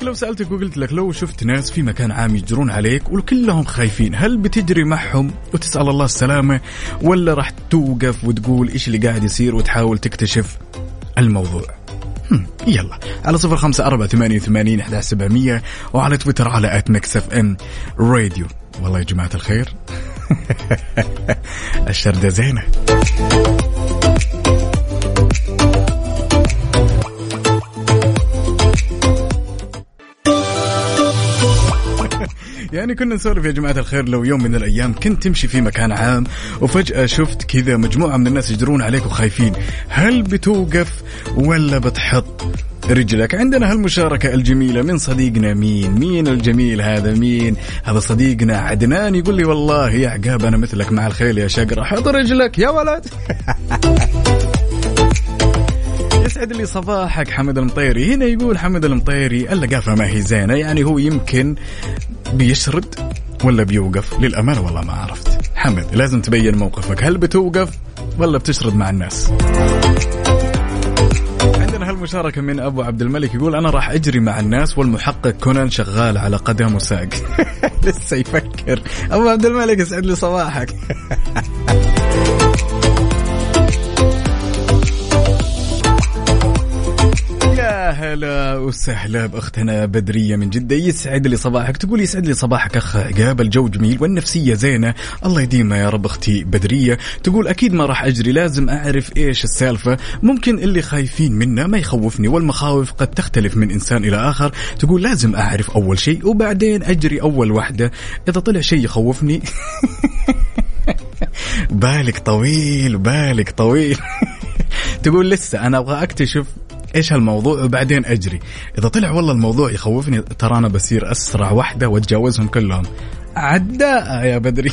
لو سألتك وقلت لك لو شفت ناس في مكان عام يجرون عليك وكلهم خايفين هل بتجري معهم وتسأل الله السلامة ولا راح توقف وتقول إيش اللي قاعد يصير وتحاول تكتشف الموضوع؟ يلا على صفر خمسة أربعة ثمانية وثمانين أحد سبعمية وعلى تويتر على at Mix FM Radio. والله يا جماعة الخير. الشردة زينة. يعني كنا نسولف يا جماعة الخير لو يوم من الأيام كنت تمشي في مكان عام وفجأة شفت كذا مجموعة من الناس يجرون عليك وخايفين. هل بتوقف ولا بتحط رجلك؟ عندنا هالمشاركة الجميلة من صديقنا مين؟ مين الجميل هذا؟ مين؟ هذا صديقنا عدنان يقول لي والله يا عقاب أنا مثلك مع الخيل يا شقرة حط رجلك يا ولد. يسعد لي صباحك حمد المطيري. هنا يقول حمد المطيري اللقافة ما هي زينة. يعني هو يمكن بيشرد ولا بيوقف؟ للأمانة والله ما عرفت. حمد لازم تبين موقفك. هل بتوقف ولا بتشرد مع الناس؟ عندنا هالمشاركة من أبو عبد الملك يقول أنا راح أجري مع الناس والمحقق كونان شغال على قدم وساق. لسه يفكر. أبو عبد الملك يسعد لي صباحك. يا هلا وسهلا بأختنا بدرية من جدة. يسعد لي صباحك. تقول يسعد لي صباحك أخ عقاب الجو جميل والنفسية زينة. الله يديمها يا رب أختي بدرية. تقول أكيد ما راح أجري. لازم أعرف إيش السالفة. ممكن اللي خايفين منه ما يخوفني والمخاوف قد تختلف من إنسان إلى آخر. تقول لازم أعرف أول شيء وبعدين أجري أول واحدة إذا طلع شيء يخوفني بالك طويل بالك طويل. تقول لسه أنا أبغى أكتشف إيش هالموضوع وبعدين أجري. إذا طلع والله الموضوع يخوفني ترى أنا بصير أسرع واحدة وأتجاوزهم كلهم. عداء يا بدري.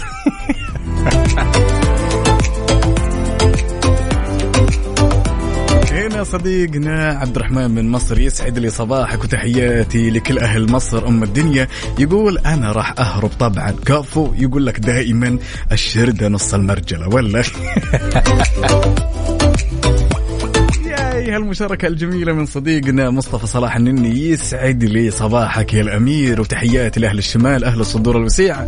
هنا صديقنا عبد الرحمن من مصر يسعد لي صباحك وتحياتي لكل أهل مصر أم الدنيا. يقول أنا راح أهرب طبعا. كفو يقول لك دائما الشرده نص المرجلة. ولا؟ ياي هالمشاركة الجميلة من صديقنا مصطفى صلاح النني يسعد لي صباحك يا الأمير وتحياتي لأهل الشمال أهل الصدور الوسيعة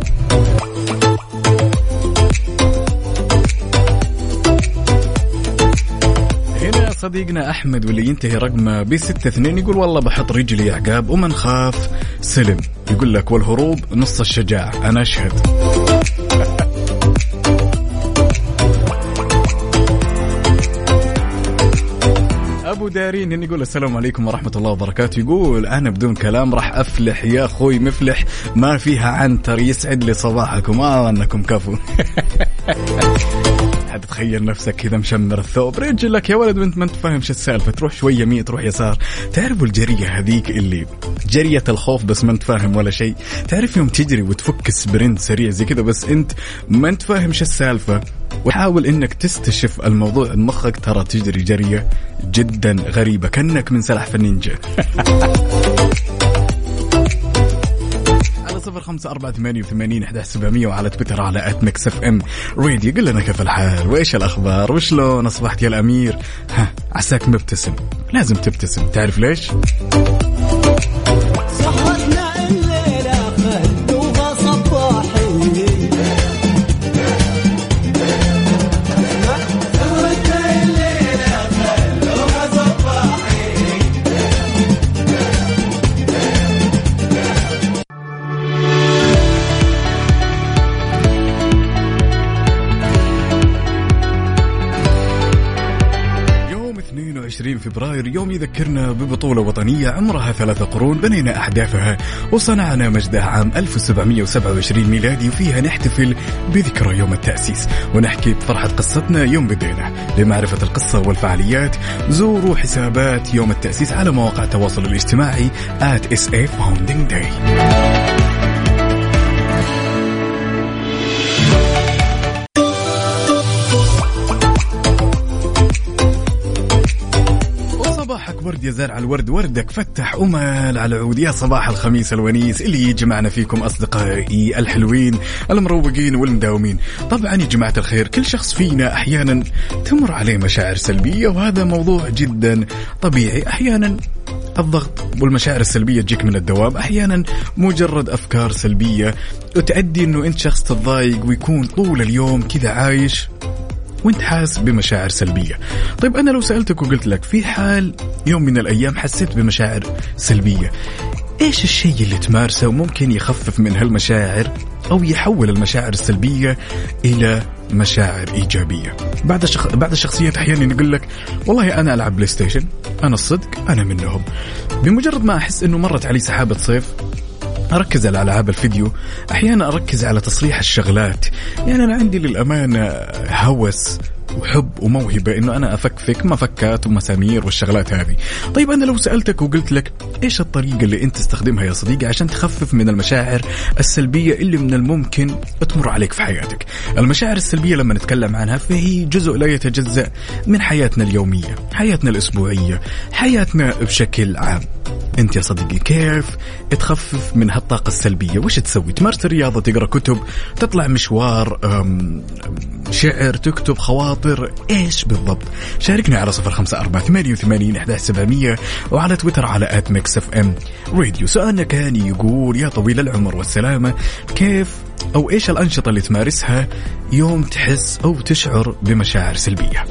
هنا صديقنا أحمد واللي ينتهي رقمه بستة اثنين يقول والله بحط رجلي عقاب ومن خاف سلم. يقول لك والهروب نص الشجاعة أنا أشهد. أبو دارين يقول السلام عليكم ورحمة الله وبركاته. يقول أنا بدون كلام راح أفلح يا أخوي مفلح. ما فيها عنتر يسعد لي صباحكم. آه أنكم كفو. تتخيل نفسك كذا مشمر الثوب؟ رجلك يا ولد وانت ما انت فاهم شو السالفة. تروح شوية يمين تروح يسار. تعرفوا الجرية هذيك اللي جرية الخوف بس ما انت فاهم ولا شيء؟ تعرف يوم تجري وتفك سبرنت سريع زي كذا بس انت ما انت فاهم شو السالفة. وحاول انك تستشف الموضوع. بمخك ترى تجري جرية جدا غريبة كأنك من سلاحف النينجا صفر خمسة أربعة ثمانية وثمانين أحد سبعمية وعلى تويتر على at Mix FM Radio قل لنا كيف الحال؟ وإيش الأخبار؟ وشلون أصبحت يا الأمير؟ ها عساك مبتسم لازم تبتسم. تعرف ليش؟ فبراير يوم يذكرنا ببطولة وطنية عمرها ثلاثة قرون بنينا أحداثها وصنعنا مجدها عام 1727 ميلادي وفيها نحتفل بذكرى يوم التأسيس. ونحكي بفرحة قصتنا يوم بدينا. لمعرفة القصة والفعاليات زوروا حسابات يوم التأسيس على مواقع التواصل الاجتماعي at SA Founding Day. ورد يا زارع الورد وردك. فتح أمل على عود يا صباح الخميس الونيس اللي يجمعنا فيكم أصدقائي الحلوين المروقين والمداومين. طبعا يا جماعة الخير كل شخص فينا أحيانا تمر عليه مشاعر سلبية وهذا موضوع جدا طبيعي. أحيانا الضغط والمشاعر السلبية تجيك من الدوام أحيانا مجرد أفكار سلبية وتؤدي أنه أنت شخص تتضايق ويكون طول اليوم كذا عايش. وانت حاس بمشاعر سلبية. طيب أنا لو سألتك وقلت لك في حال يوم من الأيام حسيت بمشاعر سلبية إيش الشيء اللي تمارسه وممكن يخفف من هالمشاعر أو يحول المشاعر السلبية إلى مشاعر إيجابية؟ بعض الشخ... بعض الشخصيات أحيانا يقول لك والله أنا ألعب PlayStation أنا الصدق أنا منهم. بمجرد ما أحس أنه مرت علي سحابة صيف أركز على ألعاب الفيديو أحيانا أركز على تصليح الشغلات. يعني أنا عندي للأمانة هوس. وحب وموهبة إنه أنا أفكفك مفكات ومسامير والشغلات هذه. طيب أنا لو سألتك وقلت لك إيش الطريقة اللي أنت تستخدمها يا صديقي عشان تخفف من المشاعر السلبية اللي من الممكن تمر عليك في حياتك. المشاعر السلبية لما نتكلم عنها فهي جزء لا يتجزأ من حياتنا اليومية، حياتنا الأسبوعية، حياتنا بشكل عام. أنت يا صديقي كيف تخفف من هالطاقة السلبية وش تسوي تمارس الرياضة تقرأ كتب تطلع مشوار شعر تكتب خواطر إيش بالضبط. شاركنا على صفر خمسة أربعة ثمانية وثمانين أحد سبعمية وعلى تويتر على at Mix FM Radio سؤالنا كان يقول يا طويل العمر والسلامة كيف أو إيش الأنشطة اللي تمارسها يوم تحس أو تشعر بمشاعر سلبية؟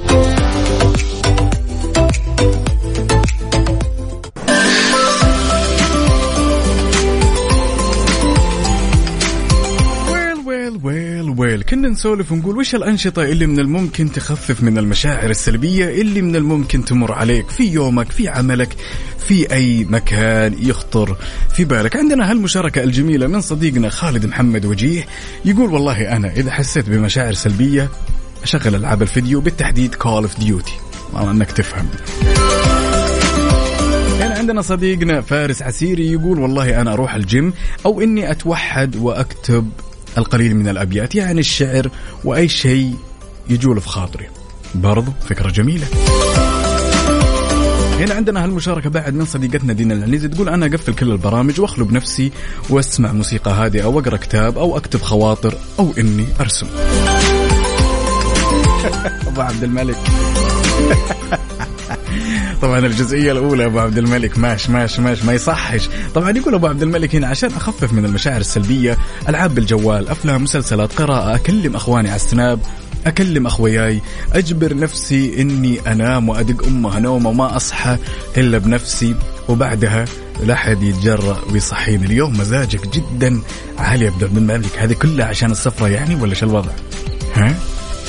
كنا نسولف ونقول وش الأنشطة اللي من الممكن تخفف من المشاعر السلبية اللي من الممكن تمر عليك في يومك في عملك في أي مكان يخطر في بالك؟ عندنا هالمشاركة الجميلة من صديقنا خالد محمد وجيه. يقول والله أنا إذا حسيت بمشاعر سلبية أشغل ألعاب الفيديو بالتحديد Call of Duty والله أنك تفهم. عندنا صديقنا فارس عسيري يقول والله أنا أروح الجيم أو إني أتوحد وأكتب القليل من الأبيات يعني الشعر وأي شيء يجول في خاطري. برضو فكرة جميلة. هنا عندنا هالمشاركة بعد من صديقتنا دينا العنيزي تقول أنا أقفل كل البرامج وأخلو بنفسي وأسمع موسيقى هادئة وأقرأ كتاب أو أكتب خواطر أو إني أرسم. أبو عبد الملك. طبعا الجزئية الأولى أبو عبد الملك. ماش ماش ماش ما يصحش. طبعا يقول أبو عبد الملك هنا عشان أخفف من المشاعر السلبية ألعاب بالجوال أفلام مسلسلات قراءة أكلم أخواني على السناب أكلم أخوياي أجبر نفسي إني أنام وأدق أمها نومة وما أصحى إلا بنفسي. وبعدها لا أحد يتجرأ ويصحيني. اليوم مزاجك جدا عالي يا عبد الملك. هذه كلها عشان السفرة يعني ولا شو الوضع؟ ها؟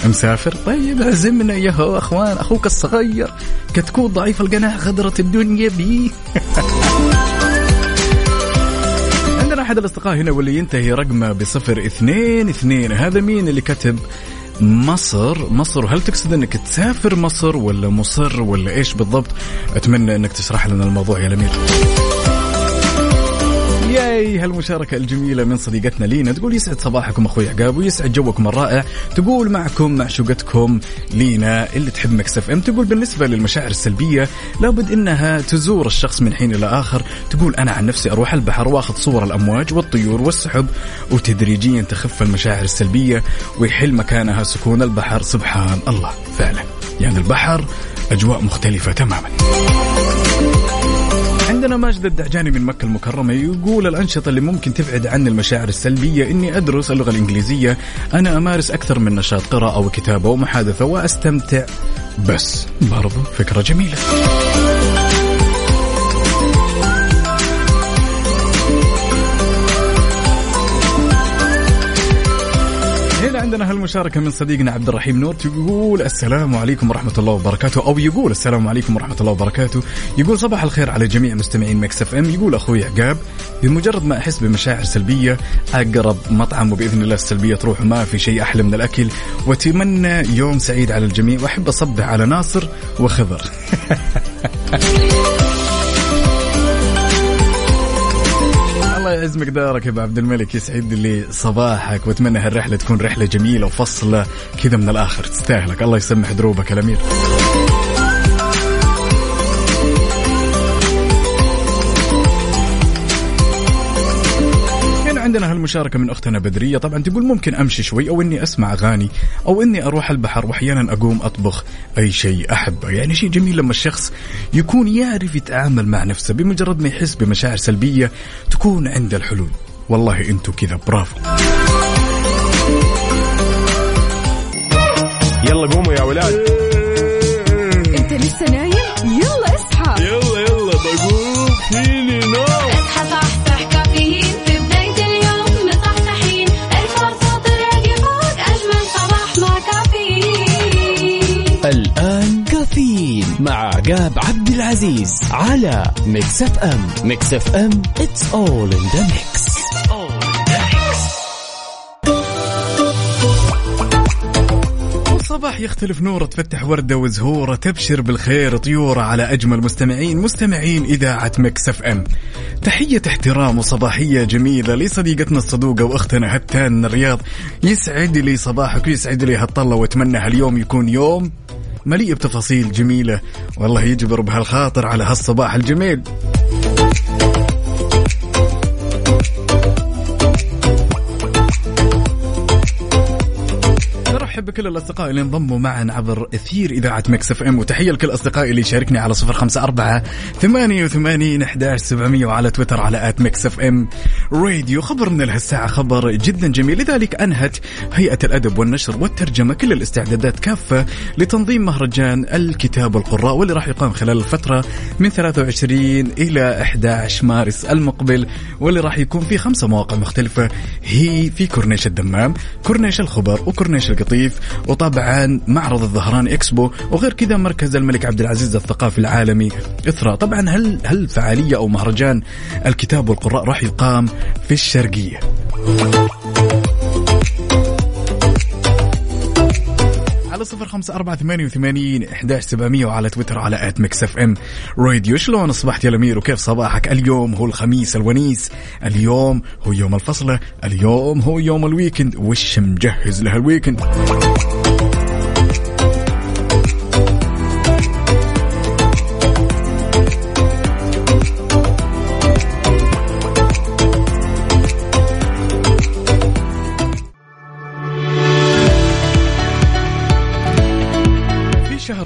مسافر؟ طيب عزمنا يا أخوان أخوك الصغير كتكوت ضعيف القناع غدرت الدنيا بيه عندنا أحد الأصدقاء هنا واللي ينتهي رقمه بصفر اثنين اثنين. هذا مين اللي كتب مصر؟ مصر هل تقصد إنك تسافر مصر ولا مصر ولا إيش بالضبط؟ أتمنى إنك تشرح لنا الموضوع يا الأمير. ياي هالمشاركة الجميلة من صديقتنا لينا. تقول يسعد صباحكم أخوي عقاب ويسعد جوكم الرائع. تقول معكم معشوقتكم لينا اللي تحب مكسف إم. تقول بالنسبة للمشاعر السلبية لابد إنها تزور الشخص من حين إلى آخر. تقول أنا عن نفسي أروح البحر وأخذ صور الأمواج والطيور والسحب وتدريجيا تخف المشاعر السلبية ويحل مكانها سكون البحر. سبحان الله فعلا. يعني البحر أجواء مختلفة تماما. عندنا ماجد الدعجاني من مكة المكرمة يقول الأنشطة اللي ممكن تبعد عن المشاعر السلبية إني أدرس اللغة الإنجليزية. أنا أمارس أكثر من نشاط قراءة وكتابة ومحادثة وأستمتع. بس برضو فكرة جميلة. عندنا هالمشاركة من صديقنا عبد الرحيم نور يقول السلام عليكم ورحمة الله وبركاته أو يقول السلام عليكم ورحمة الله وبركاته. يقول صباح الخير على جميع مستمعين مكس إف إم. يقول أخوي عقاب بمجرد ما أحس بمشاعر سلبية أقرب مطعم وبإذن الله السلبية تروح وما في شيء أحلى من الأكل. وأتمنى يوم سعيد على الجميع. وأحب أصبح على ناصر وخضر. يعز مقدارك يا أبو عبد الملك يسعد لي صباحك وأتمنى هالرحلة تكون رحلة جميلة وفصلة كذا من الآخر. تستاهلك. الله يسمح دروبك الأمير. هالمشاركة من أختنا بدرية. طبعا تقول ممكن أمشي شوي أو إني أسمع أغاني أو إني أروح البحر وأحيانا أقوم أطبخ أي شيء أحبه. يعني شيء جميل لما الشخص يكون يعرف يتعامل مع نفسه بمجرد ما يحس بمشاعر سلبية تكون عنده الحلول. والله أنتوا كذا. برافو. يلا قوموا يا ولاد. أنت لسه نايم؟ مع عقاب عبد العزيز على Mix FM Mix FM it's all in the mix. الصباح يختلف نوره تفتح وردة وزهورة تبشر بالخير طيورة على أجمل مستمعين مستمعين إذاعة Mix FM تحية احترام وصباحية جميلة لصديقتنا الصدوقة وأختنا هتان من الرياض. يسعد لي صباحك ويسعد لي هالطلة وأتمنى هاليوم يكون يوم مليء بتفاصيل جميلة. والله يجبر بهالخاطر على هالصباح الجميل. ارحب بكل الأصدقاء اللي انضموا معنا عبر أثير إذاعة Mix FM. وتحية لكل أصدقائي اللي يشاركني على صفر خمسة أربعة ثمانية وثمانين احداش سبعمئه وعلى تويتر على at Mix FM Radio. خبر من لهالساعه خبر جدا جميل. لذلك أنهت هيئة الأدب والنشر والترجمة كل الاستعدادات كافة لتنظيم مهرجان الكتاب والقراء واللي راح يقام خلال الفترة من 23 إلى 11 مارس المقبل واللي راح يكون في خمسة مواقع مختلفة. هي في كورنيش الدمام كورنيش الخبر وكورنيش القطيف وطبعا معرض الظهران إكسبو وغير كذا مركز الملك عبد العزيز الثقافي العالمي. اثرا طبعا هل هل فعالية أو مهرجان؟ الكتاب والقراء راح يقام في الشرقية. على صفر خمسة أربعة ثمانية وثمانين إحداش سبعمية وعلى تويتر على at Mix FM Radio. شلون أصبحت يا الأمير وكيف صباحك؟ اليوم هو الخميس الونيس. اليوم هو يوم الفصلة اليوم هو يوم ال weekend. وش مجهز له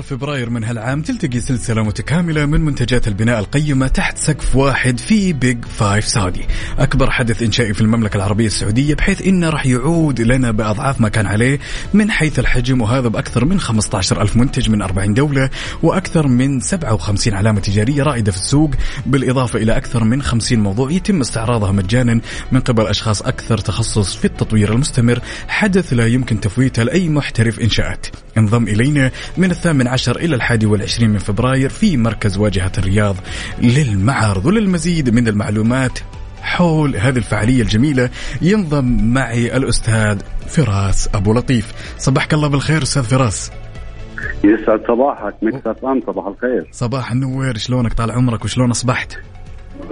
فبراير من هالعام تلتقي سلسلة متكاملة من منتجات البناء القيمة تحت سقف واحد في Big Five Saudi أكبر حدث إنشائي في المملكة العربية السعودية بحيث إنه راح يعود لنا بأضعاف ما كان عليه من حيث الحجم وهذا بأكثر من 15 ألف منتج من 40 دولة وأكثر من 57 علامة تجارية رائدة في السوق بالإضافة إلى أكثر من 50 موضوع يتم استعراضها مجانا من قبل أشخاص أكثر تخصص في التطوير المستمر حدث لا يمكن تفويته لأي محترف إنشاءات. انضم إلينا من الثامن عشر إلى الحادي والعشرين من فبراير في مركز واجهة الرياض للمعارض وللمزيد من المعلومات حول هذه الفعالية الجميلة. ينضم معي الأستاذ فراس أبو لطيف. صباحك الله بالخير أستاذ فراس. يسعد صباحك. Mix FM صباح الخير. صباح النوير شلونك؟ طال عمرك وشلون أصبحت؟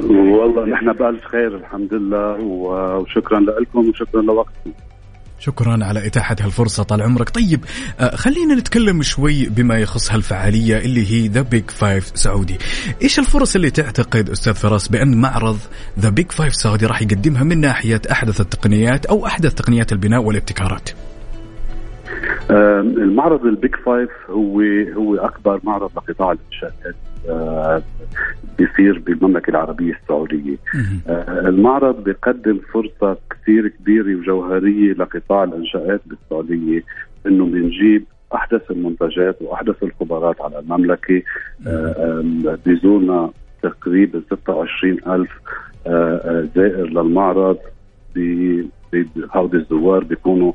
والله نحن بألف خير الحمد لله وشكرا لكم وشكرا لوقتكم. شكرا على إتاحة هالفرصة. طال عمرك. طيب آه، خلينا نتكلم شوي بما يخص هالفعالية اللي هي The Big Five Saudi إيش الفرص اللي تعتقد أستاذ فراس بأن معرض The Big Five Saudi راح يقدمها من ناحية أحدث التقنيات أو أحدث تقنيات البناء والابتكارات؟ المعرض ال Big Five هو هو أكبر معرض لقطاع الانشاءات بيصير بالمملكة العربية السعودية. آه، المعرض بيقدم فرصة كثير كبيرة وجوهرية لقطاع الإنشاءات بالسعودية إنه بنجيب أحدث المنتجات وأحدث الخبرات على المملكة آه، بيزورنا تقريبا 26 ألف آه، زائر للمعرض هودي الزوار بيكونوا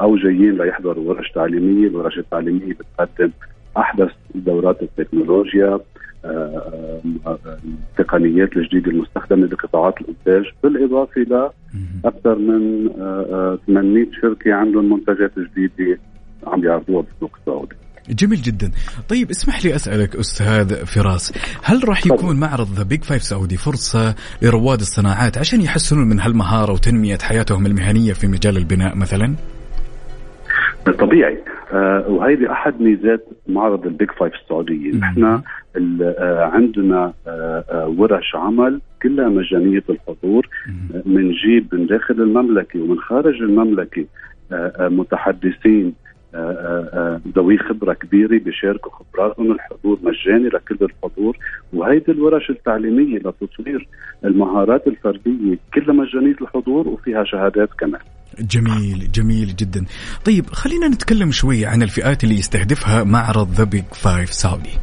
أو جايين ليحضروا ورش تعليمية، الورش التعليمية بتقدم أحدث دورات التكنولوجيا آه، آه، التقنيات الجديدة المستخدمة بقطاعات الإنتاج بالإضافة ل أكثر من آه، آه، 800 شركة عندهم منتجات جديدة عم يعرضوها بالسوق السعودي. جميل جدا. طيب اسمح لي أسألك أستاذ فراس هل راح يكون معرض The Big Five Saudi فرصة لرواد الصناعات عشان يحسنون من هالمهارة وتنمية حياتهم المهنية في مجال البناء مثلا؟ طبيعي. آه وهيدي أحد ميزات معرض ال Big Five السعودية. نحن آه عندنا آه آه ورش عمل كلها مجانية الحضور آه، منجيب من داخل المملكة ومن خارج المملكة. آه آه متحدثين آه، آه، آه، ذوي خبرة كبيرة بيشاركوا خبراتهم. الحضور مجاني لكل الحضور. وهيدي الورش التعليمية لتطوير المهارات الفردية كلها مجانية الحضور وفيها شهادات كمان. جميل جميل جدا. طيب خلينا نتكلم شوي عن الفئات اللي يستهدفها معرض The Big Five Saudi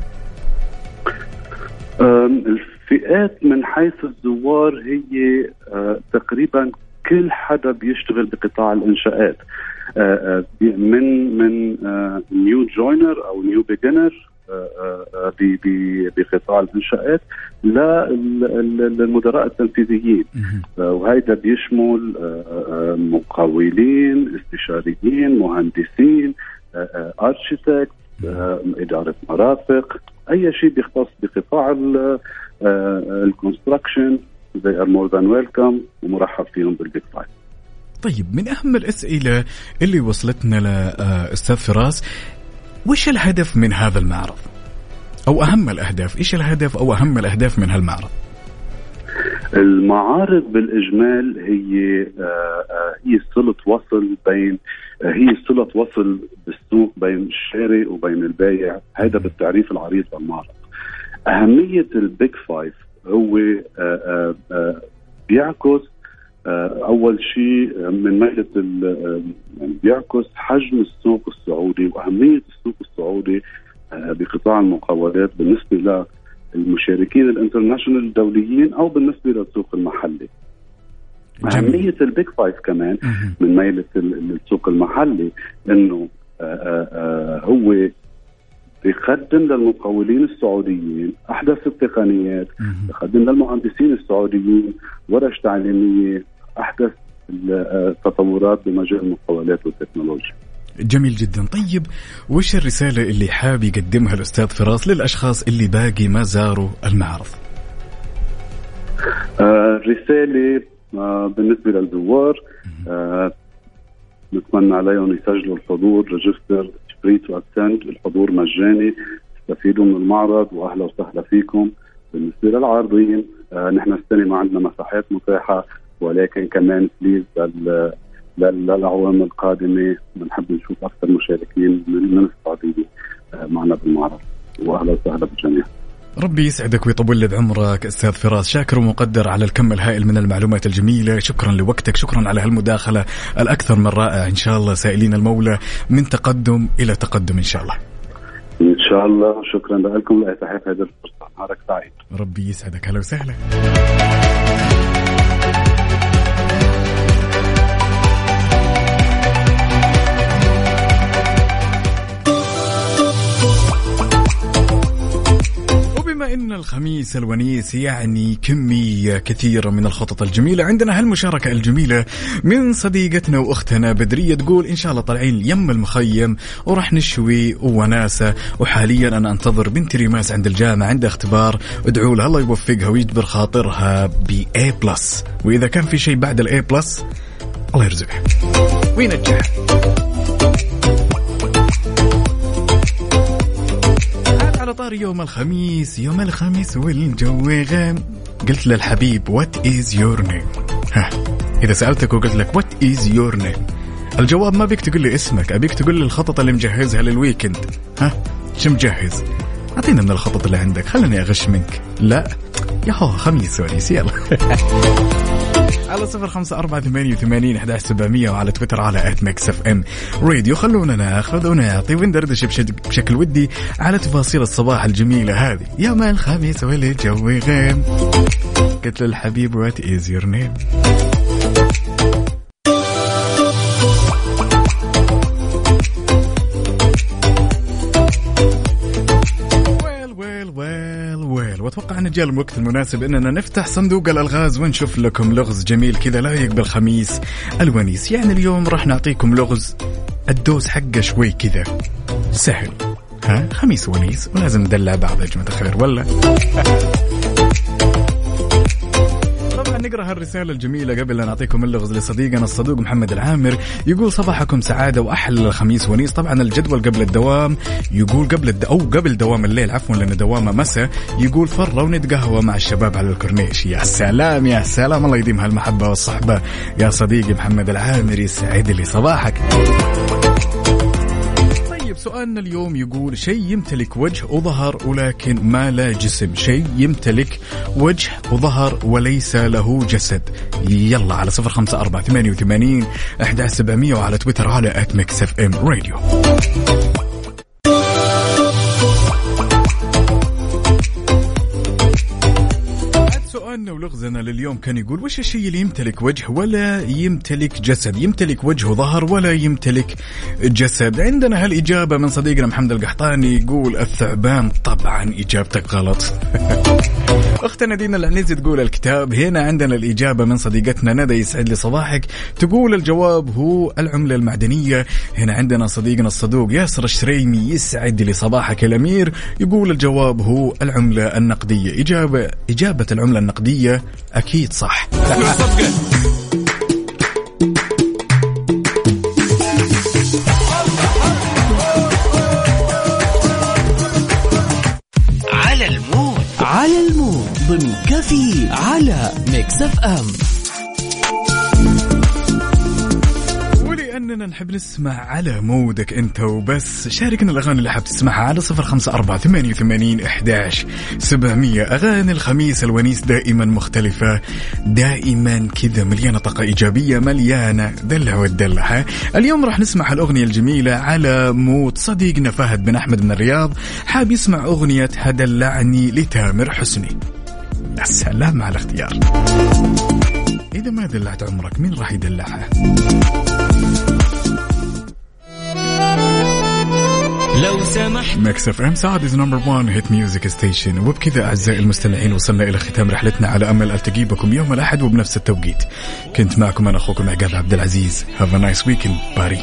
الفئات من حيث الزوار هي أه، تقريبا كل حدا بيشتغل بقطاع الإنشاءات. أه، أه، من من new joiner أو new beginner بقطاع الإنشاءات للمدراء التنفيذيين. أه، وهيدا بيشمل أه، أه، مقاولين استشاريين مهندسين architect إدارة مرافق أي شيء بيختص بقطاع ال construction they are more than welcome ومرحب فيهم بال Big Five طيب من أهم الأسئلة اللي وصلتنا لأستاذ فراس وش الهدف من هذا المعرض؟ أو أهم الأهداف إيش الهدف أو أهم الأهداف من هالمعرض؟ المعارض بالإجمال هي آه، آه، هي صله وصل بين هي صله وصل بالسوق بين الشاري وبين البايع. هذا بالتعريف العريض للمعرض. أهمية ال Big Five هو آه، بيعكس أول شيء من ناحيه ال- آه، يعني بيعكس حجم السوق السعودي وأهمية السوق السعودي آه، بقطاع المقاولات بالنسبة للمشاركين ال international الدوليين أو بالنسبة للسوق المحلي. أهمية ال Big Five كمان من ميله ال- السوق المحلي إنه آه، آه، آه، هو بيقدم للمقاولين السعوديين احدث التقنيات بيقدم للمهندسين السعوديين ورش تعليمية أحدث التطورات بمجال المقاولات والتكنولوجيا جميل جدا. طيب وش الرسالة اللي حاب يقدمها الأستاذ فراس للأشخاص اللي باقي ما زاروا المعرض؟ آه، رسالة آه، بالنسبة للزوار آه، نتمنى عليهم يسجلوا الحضور register free to الحضور مجاني. تستفيدوا من المعرض واهلا وسهلا فيكم. بالنسبة للعارضين آه، نحن السنة ما عندنا مساحات متاحة. ولكن كمان please لل لل- للاعوام القادمة بنحب نشوف أكثر مشاركين من من السعودية آه، معنا بالمعرض. واهلا وسهلا بالجميع. ربي يسعدك ويطول لي بعمرك أستاذ فراس. شاكر ومقدر على الكم الهائل من المعلومات الجميلة. شكرا لوقتك شكرا على هالمداخلة الأكثر من رائع إن شاء الله سائلين المولى من تقدم إلى تقدم إن شاء الله. إن شاء الله. شكرا لكم. لاتاحه هذه الفرصة. نهارك سعيد. ربي يسعدك. هلا وسهلا. وبما إن الخميس الونيس يعني كميه كثيره من الخطط الجميلة. عندنا هالمشاركة الجميلة من صديقتنا وأختنا بدرية تقول إن شاء الله طالعين يم المخيم وراح نشوي وناسة. وحاليا أنا أنتظر بنتي ريماس عند الجامعة عندها اختبار. ادعوا لها الله يوفقها ويجبر خاطرها ب A plus وإذا كان في شيء بعد ال A plus الله يرزقها. وينجح. طار يوم الخميس يوم الخميس والجو غام. قلت للحبيب what is your name ها. إذا سألتك وقلت لك what is your name الجواب ما بيك تقول لي اسمك أبيك تقول لي الخطط اللي مجهزها لل weekend ها. شو مجهز؟ أعطينا من الخطط اللي عندك. خليني أغش منك. لا. يا هو خميس ونيس. يلا. على صفر خمسة أربعة ثمانية وثمانين أحد سبعمية وعلى تويتر على at Mix FM راديو. خلونا ناخذ ونعطي وندردش بشكل ودي على تفاصيل الصباح الجميلة هذه. يوم الخميس والجو غيم. قلت للحبيب what is your name وأتوقع أن جاء الوقت المناسب أننا نفتح صندوق الألغاز ونشوف لكم لغز جميل كذا لايق بالخميس الونيس. يعني اليوم راح نعطيكم لغز ال dose حقه شوي كذا. سهل. ها؟ خميس ونيس. ولازم ندلع بعض يا جماعة الخير ولا؟ نقرأ هالرسالة الجميلة قبل لا نعطيكم اللغز لصديقنا الصدوق محمد العامر. يقول صباحكم سعادة وأحلى الخميس ونيس. طبعا الجدول قبل الدوام يقول قبل الد... أو قبل دوام الليل عفوا لأن دوامه مساء. يقول فرة ونتقهوى مع الشباب على الكورنيش. يا سلام يا سلام. الله يديم هالمحبة والصحبة. يا صديقي محمد العامر يسعد لي صباحك. سؤالنا اليوم يقول شيء يمتلك وجه وظهر ولكن ما له جسم. شيء يمتلك وجه وظهر وليس له جسد. يلا على صفر خمسة أربعة ثمانية وثمانين أحد سبعمية وعلى تويتر على at Mix FM Radio سؤالنا ولغزنا لليوم كان يقول وش الشيء اللي يمتلك وجه ولا يمتلك جسد؟ يمتلك وجه وظهر ولا يمتلك جسد؟ عندنا هالإجابة من صديقنا محمد القحطاني يقول الثعبان طبعا إجابتك غلط. أختنا دينا العنيزي تقول الكتاب هنا عندنا الإجابة من صديقتنا ندى يسعد لي صباحك تقول الجواب هو العملة المعدنية. هنا عندنا صديقنا الصدوق ياسر الشريمي يسعد لي صباحك الأمير. يقول الجواب هو العملة النقدية. إجابة إجابة العملة النقدية أكيد صح. Mix FM ولأننا نحب نسمع على mood ك أنت وبس. شاركنا الأغاني اللي حاب تسمعها على صفر خمسة أربعة ثمانية وثمانين إحداش سبعمية. أغاني الخميس الونيس دائما مختلفة. دائما كذا مليانة طاقة إيجابية مليانة دلع والدلع ها؟ اليوم راح نسمع الأغنية الجميلة على مود صديقنا فهد بن أحمد من الرياض. حاب يسمع أغنية هدلعني لتامر حسني. يا سلام على الاختيار. إذا ما دلعت عمرك مين راح يدلعها؟ لو سمحت. Mix FM Saudi's number 1 hit music station وبكذا أعزائي المستمعين وصلنا إلى ختام رحلتنا على أمل التقي بكم يوم الأحد وبنفس التوقيت. كنت معكم أنا أخوكم عقاب عبد العزيز. have a nice weekend باري